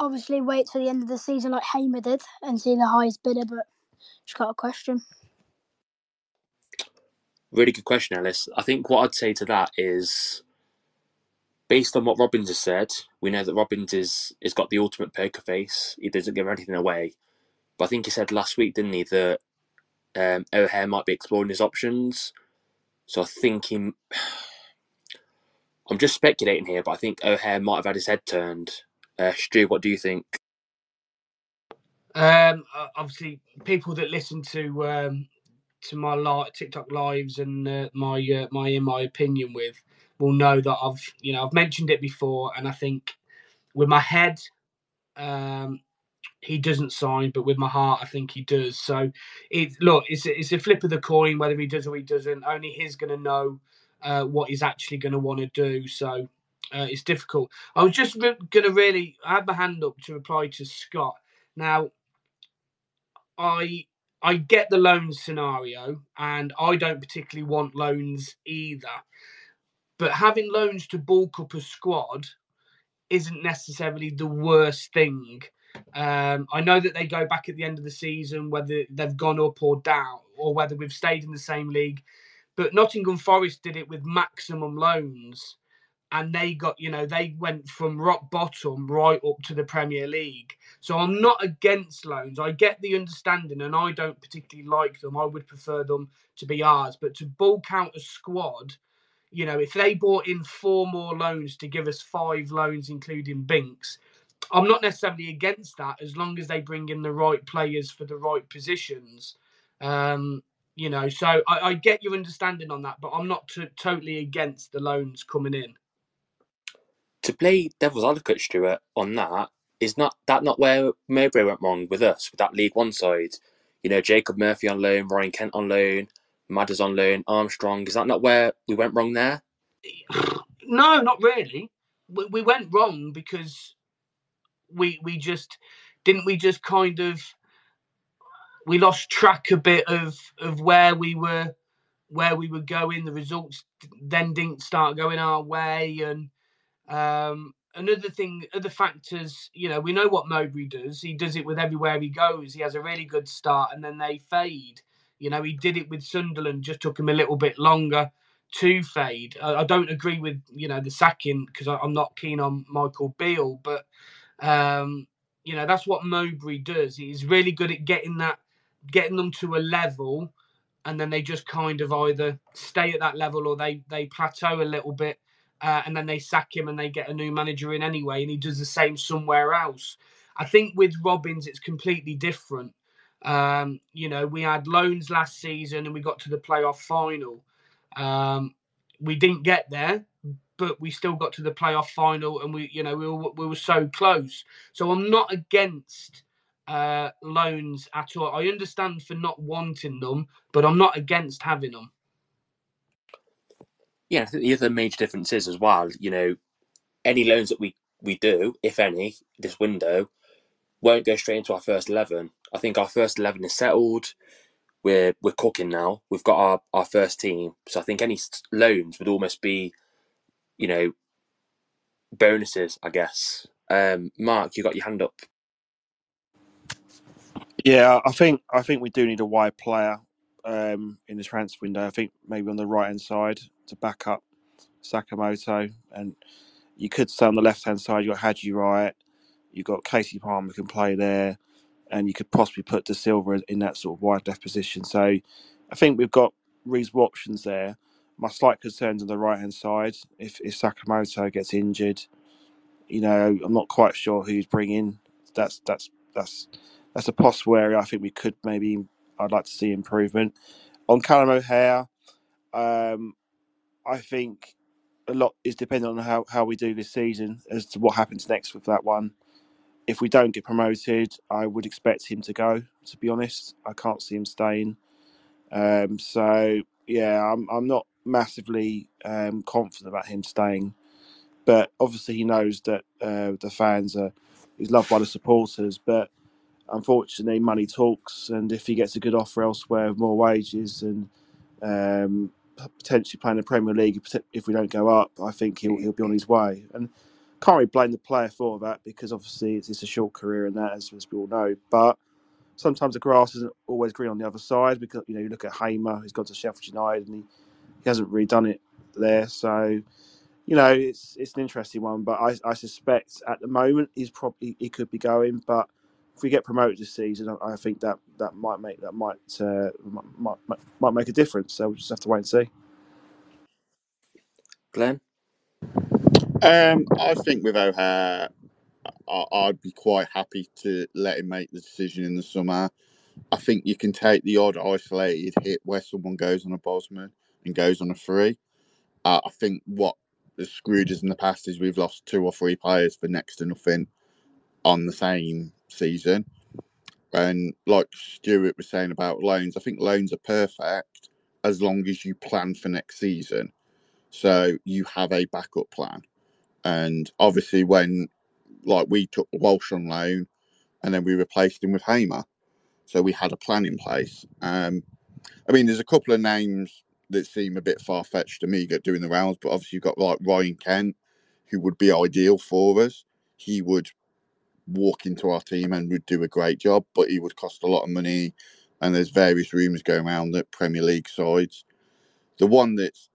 Speaker 6: obviously wait till the end of the season like Hamer did and see the highest bidder, but just got a question.
Speaker 1: Really good question, Ellis. I think what I'd say to that is, based on what Robins has said, we know that Robins is is got the ultimate poker face. He doesn't give anything away. But I think he said last week, didn't he, that um, O'Hare might be exploring his options. So I think he. I'm just speculating here, but I think O'Hare might have had his head turned. Uh, Stu, what do you think?
Speaker 2: Um, obviously, people that listen to um, to my li- TikTok lives and uh, my uh, my in my opinion with will know that I've you know I've mentioned it before, and I think with my head, um, he doesn't sign, but with my heart, I think he does. So it look, it's a, it's a flip of the coin whether he does or he doesn't. Only he's going to know uh, what he's actually going to want to do. So uh, it's difficult. I was just re- going to really I had my hand up to reply to Scott. Now, I I get the loan scenario, and I don't particularly want loans either. But having loans to bulk up a squad isn't necessarily the worst thing. Um, I know that they go back at the end of the season, whether they've gone up or down, or whether we've stayed in the same league. But Nottingham Forest did it with maximum loans, and they got, you know, they went from rock bottom right up to the Premier League. So I'm not against loans. I get the understanding, and I don't particularly like them. I would prefer them to be ours. But to bulk out a squad, you know, if they bought in four more loans to give us five loans, including Binks, I'm not necessarily against that as long as they bring in the right players for the right positions. Um, you know, so I, I, get your understanding on that, but I'm not t- totally against the loans coming in.
Speaker 1: To play devil's advocate, Stuart, on that, is not that not where Mowbray went wrong with us with that League One side? You know, Jacob Murphy on loan, Ryan Kent on loan, Madders on loan, Armstrong. Is that not where we went wrong there?
Speaker 2: No, not really. We, we went wrong because we we just didn't we just kind of we lost track a bit of of where we were where we were going. The results then didn't start going our way, and um, another thing, other factors. You know, we know what Mowbray does. He does it with everywhere he goes. He has a really good start, and then they fade. You know, he did it with Sunderland. Just took him a little bit longer to fade. I, I don't agree with you know the sacking because I'm not keen on Michael Beale, but um, you know that's what Mowbray does. He's really good at getting that, getting them to a level and then they just kind of either stay at that level or they they plateau a little bit, uh, and then they sack him and they get a new manager in anyway, and he does the same somewhere else. I think with Robins, it's completely different. Um, you know, we had loans last season and we got to the playoff final. Um, we didn't get there, but we still got to the playoff final, and we, you know, we were, we were so close. So I'm not against uh, loans at all. I understand for not wanting them, but I'm not against having them.
Speaker 1: Yeah, I think the other major difference is as well, you know, any loans that we, we do, if any, this window, won't go straight into our first 11. I think our first 11 is settled. We're we're cooking now. We've got our, our first team. So I think any loans would almost be, you know, bonuses, I guess. Um, Mark, you got your hand up.
Speaker 4: Yeah, I think I think we do need a wide player um, in the transfer window. I think maybe on the right hand side to back up Sakamoto, and you could say on the left hand side you got Haji Wright, you got Kasey Palmer can play there, and you could possibly put Dasilva in that sort of wide left position. So I think we've got reasonable options there. My slight concerns on the right hand side if if Sakamoto gets injured, you know, I'm not quite sure who's bringing. That's that's that's that's a possible area. I think we could maybe. I'd like to see improvement on Callum O'Hare. Um, I think a lot is dependent on how, how we do this season as to what happens next with that one. If we don't get promoted, I would expect him to go. To be honest, I can't see him staying. Um, so yeah, I'm I'm not massively um, confident about him staying, but obviously he knows that uh, the fans are he's loved by the supporters. But unfortunately, money talks, and if he gets a good offer elsewhere more wages and um, potentially playing the Premier League, if we don't go up, I think he'll he'll be on his way. And can't really blame the player for that because obviously it's, it's a short career and that, as, as we all know. But sometimes the grass isn't always green on the other side because you know you look at Hamer, who's gone to Sheffield United and he, he hasn't really done it there. So you know it's it's an interesting one, but I, I suspect at the moment he's probably he could be going, but if we get promoted this season, I, I think that that might make that might, uh, might might might make a difference. So we will just have to wait and see.
Speaker 1: Glenn,
Speaker 3: um, I think with O'Hare, I, would be quite happy to let him make the decision in the summer. I think you can take the odd isolated hit where someone goes on a Bosman and goes on a free. Uh, I think what has screwed us in the past is we've lost two or three players for next to nothing on the same season. And like Stuart was saying about loans, I think loans are perfect as long as you plan for next season. So you have a backup plan. And obviously, when like we took Walsh on loan and then we replaced him with Hamer. So we had a plan in place. Um, I mean, there's a couple of names that seem a bit far fetched to me doing the rounds, but obviously you've got like Ryan Kent, who would be ideal for us. He would walk into our team and would do a great job, but he would cost a lot of money. And there's various rumours going around that Premier League sides. The one that's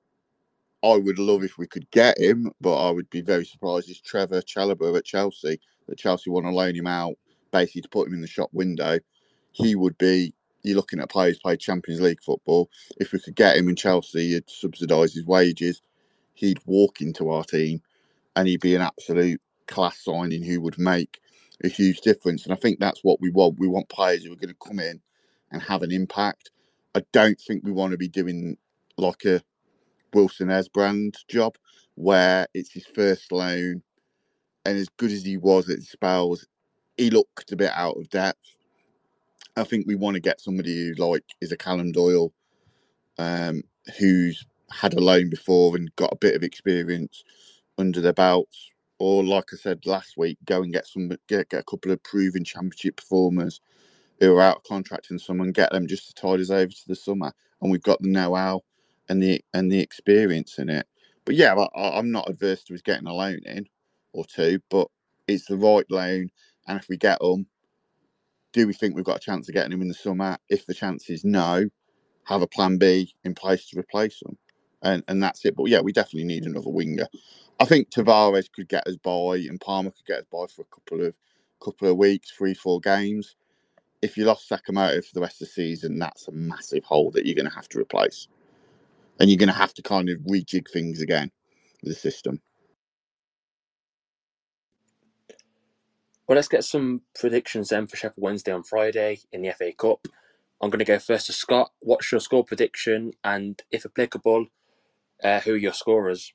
Speaker 3: I would love if we could get him, but I would be very surprised is Trevor Chalobah at Chelsea. That Chelsea want to loan him out, basically to put him in the shop window. He would be. You're looking at players play Champions League football. If we could get him in Chelsea, you'd subsidise his wages. He'd walk into our team, and he'd be an absolute class signing who would make a huge difference. And I think that's what we want. We want players who are going to come in and have an impact. I don't think we want to be doing like a Wilson Esbrand job, where it's his first loan, and as good as he was at spells, he looked a bit out of depth. I think we want to get somebody who like is a Callum Doyle, um, who's had a loan before and got a bit of experience under their belts. Or like I said last week, go and get some get, get a couple of proven championship performers who are out contracting someone get them just to tide us over to the summer. And we've got the know-how and the and the experience in it. But yeah, I, I'm not adverse to us getting a loan in or two, but it's the right loan. And if we get them, do we think we've got a chance of getting them in the summer? If the chance is no, have a plan B in place to replace them. And and that's it. But yeah, we definitely need another winger. I think Tavares could get us by and Palmer could get us by for a couple of couple of weeks, three, four games. if you lost Sakamoto for the rest of the season, that's a massive hole that you're going to have to replace. And you're going to have to kind of rejig things again with the system.
Speaker 1: Well, let's get some predictions then for Sheffield Wednesday on Friday in the FA Cup. I'm going to go first to Scott. What's your score prediction? And if applicable, uh, who are your scorers?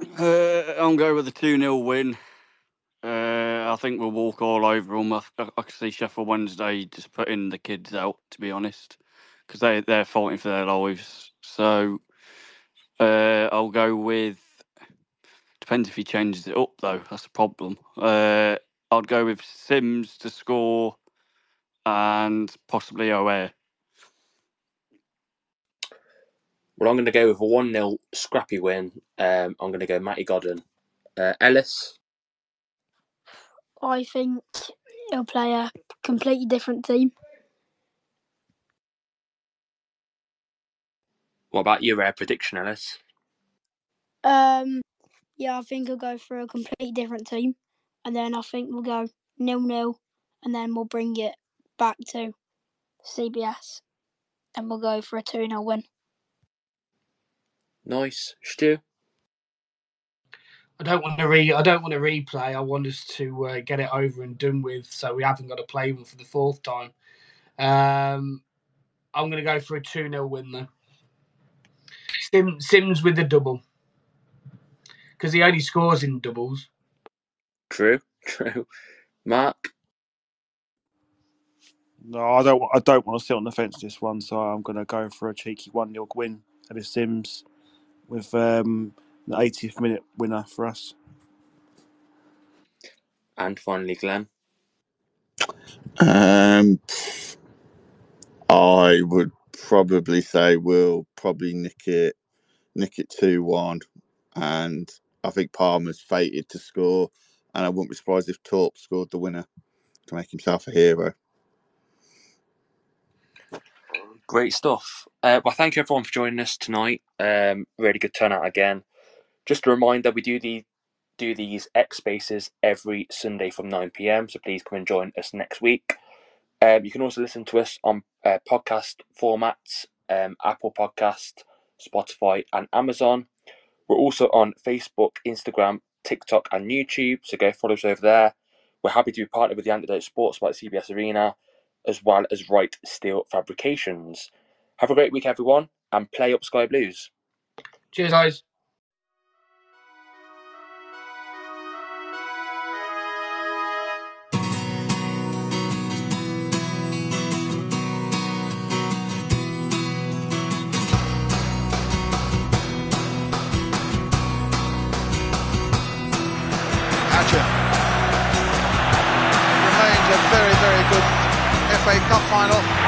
Speaker 5: Uh, I'm going with a 2 0 win. Uh, I think we'll walk all over them. I, I, can see Sheffield Wednesday just putting the kids out, to be honest, because they, they're fighting for their lives. So uh, I'll go with. Depends if he changes it up, though. That's the problem. Uh, I'd go with Simms to score and possibly O'Hare.
Speaker 1: Well, I'm going to go with a 1 0 scrappy win. Um, I'm going to go Matty Godden. Uh, Ellis,
Speaker 6: I think he'll play a completely different team.
Speaker 1: what about your uh, prediction, Ellis?
Speaker 6: Um, yeah, I think he'll go for a completely different team, and then I think we'll go nil nil, and then we'll bring it back to CBS, and we'll go for a two 0 win.
Speaker 1: Nice. Stu?
Speaker 2: I don't want to re. I don't want to replay. I want us to uh, get it over and done with, so we haven't got to play them for the fourth time. Um, I'm going to go for a two 0 win though. Sim, Simms with the double because he only scores in doubles.
Speaker 1: True, true. Mark?
Speaker 4: No, I don't. I don't want to sit on the fence this one, so I'm going to go for a cheeky one 0 win. Ellis Simms with um, the 80th minute winner for us.
Speaker 1: And finally, Glenn.
Speaker 3: Um, I would probably say we'll probably nick it, nick it two one, and I think Palmer's fated to score, and I wouldn't be surprised if Torp scored the winner to make himself a hero.
Speaker 1: Great stuff. Uh, well, thank you everyone for joining us tonight. Um, really good turnout again. Just a reminder, we do the do these X Spaces every Sunday from 9 pm. So please come and join us next week. Um, you can also listen to us on uh, podcast formats, um, Apple Podcast, Spotify, and Amazon. We're also on Facebook, Instagram, TikTok, and YouTube. So go follow us over there. We're happy to be partnered with the Anecdote Sports by CBS Arena, as well as Wright Steel Fabrications. Have a great week, everyone, and play up Sky Blues.
Speaker 2: Cheers, guys.
Speaker 7: Cup final.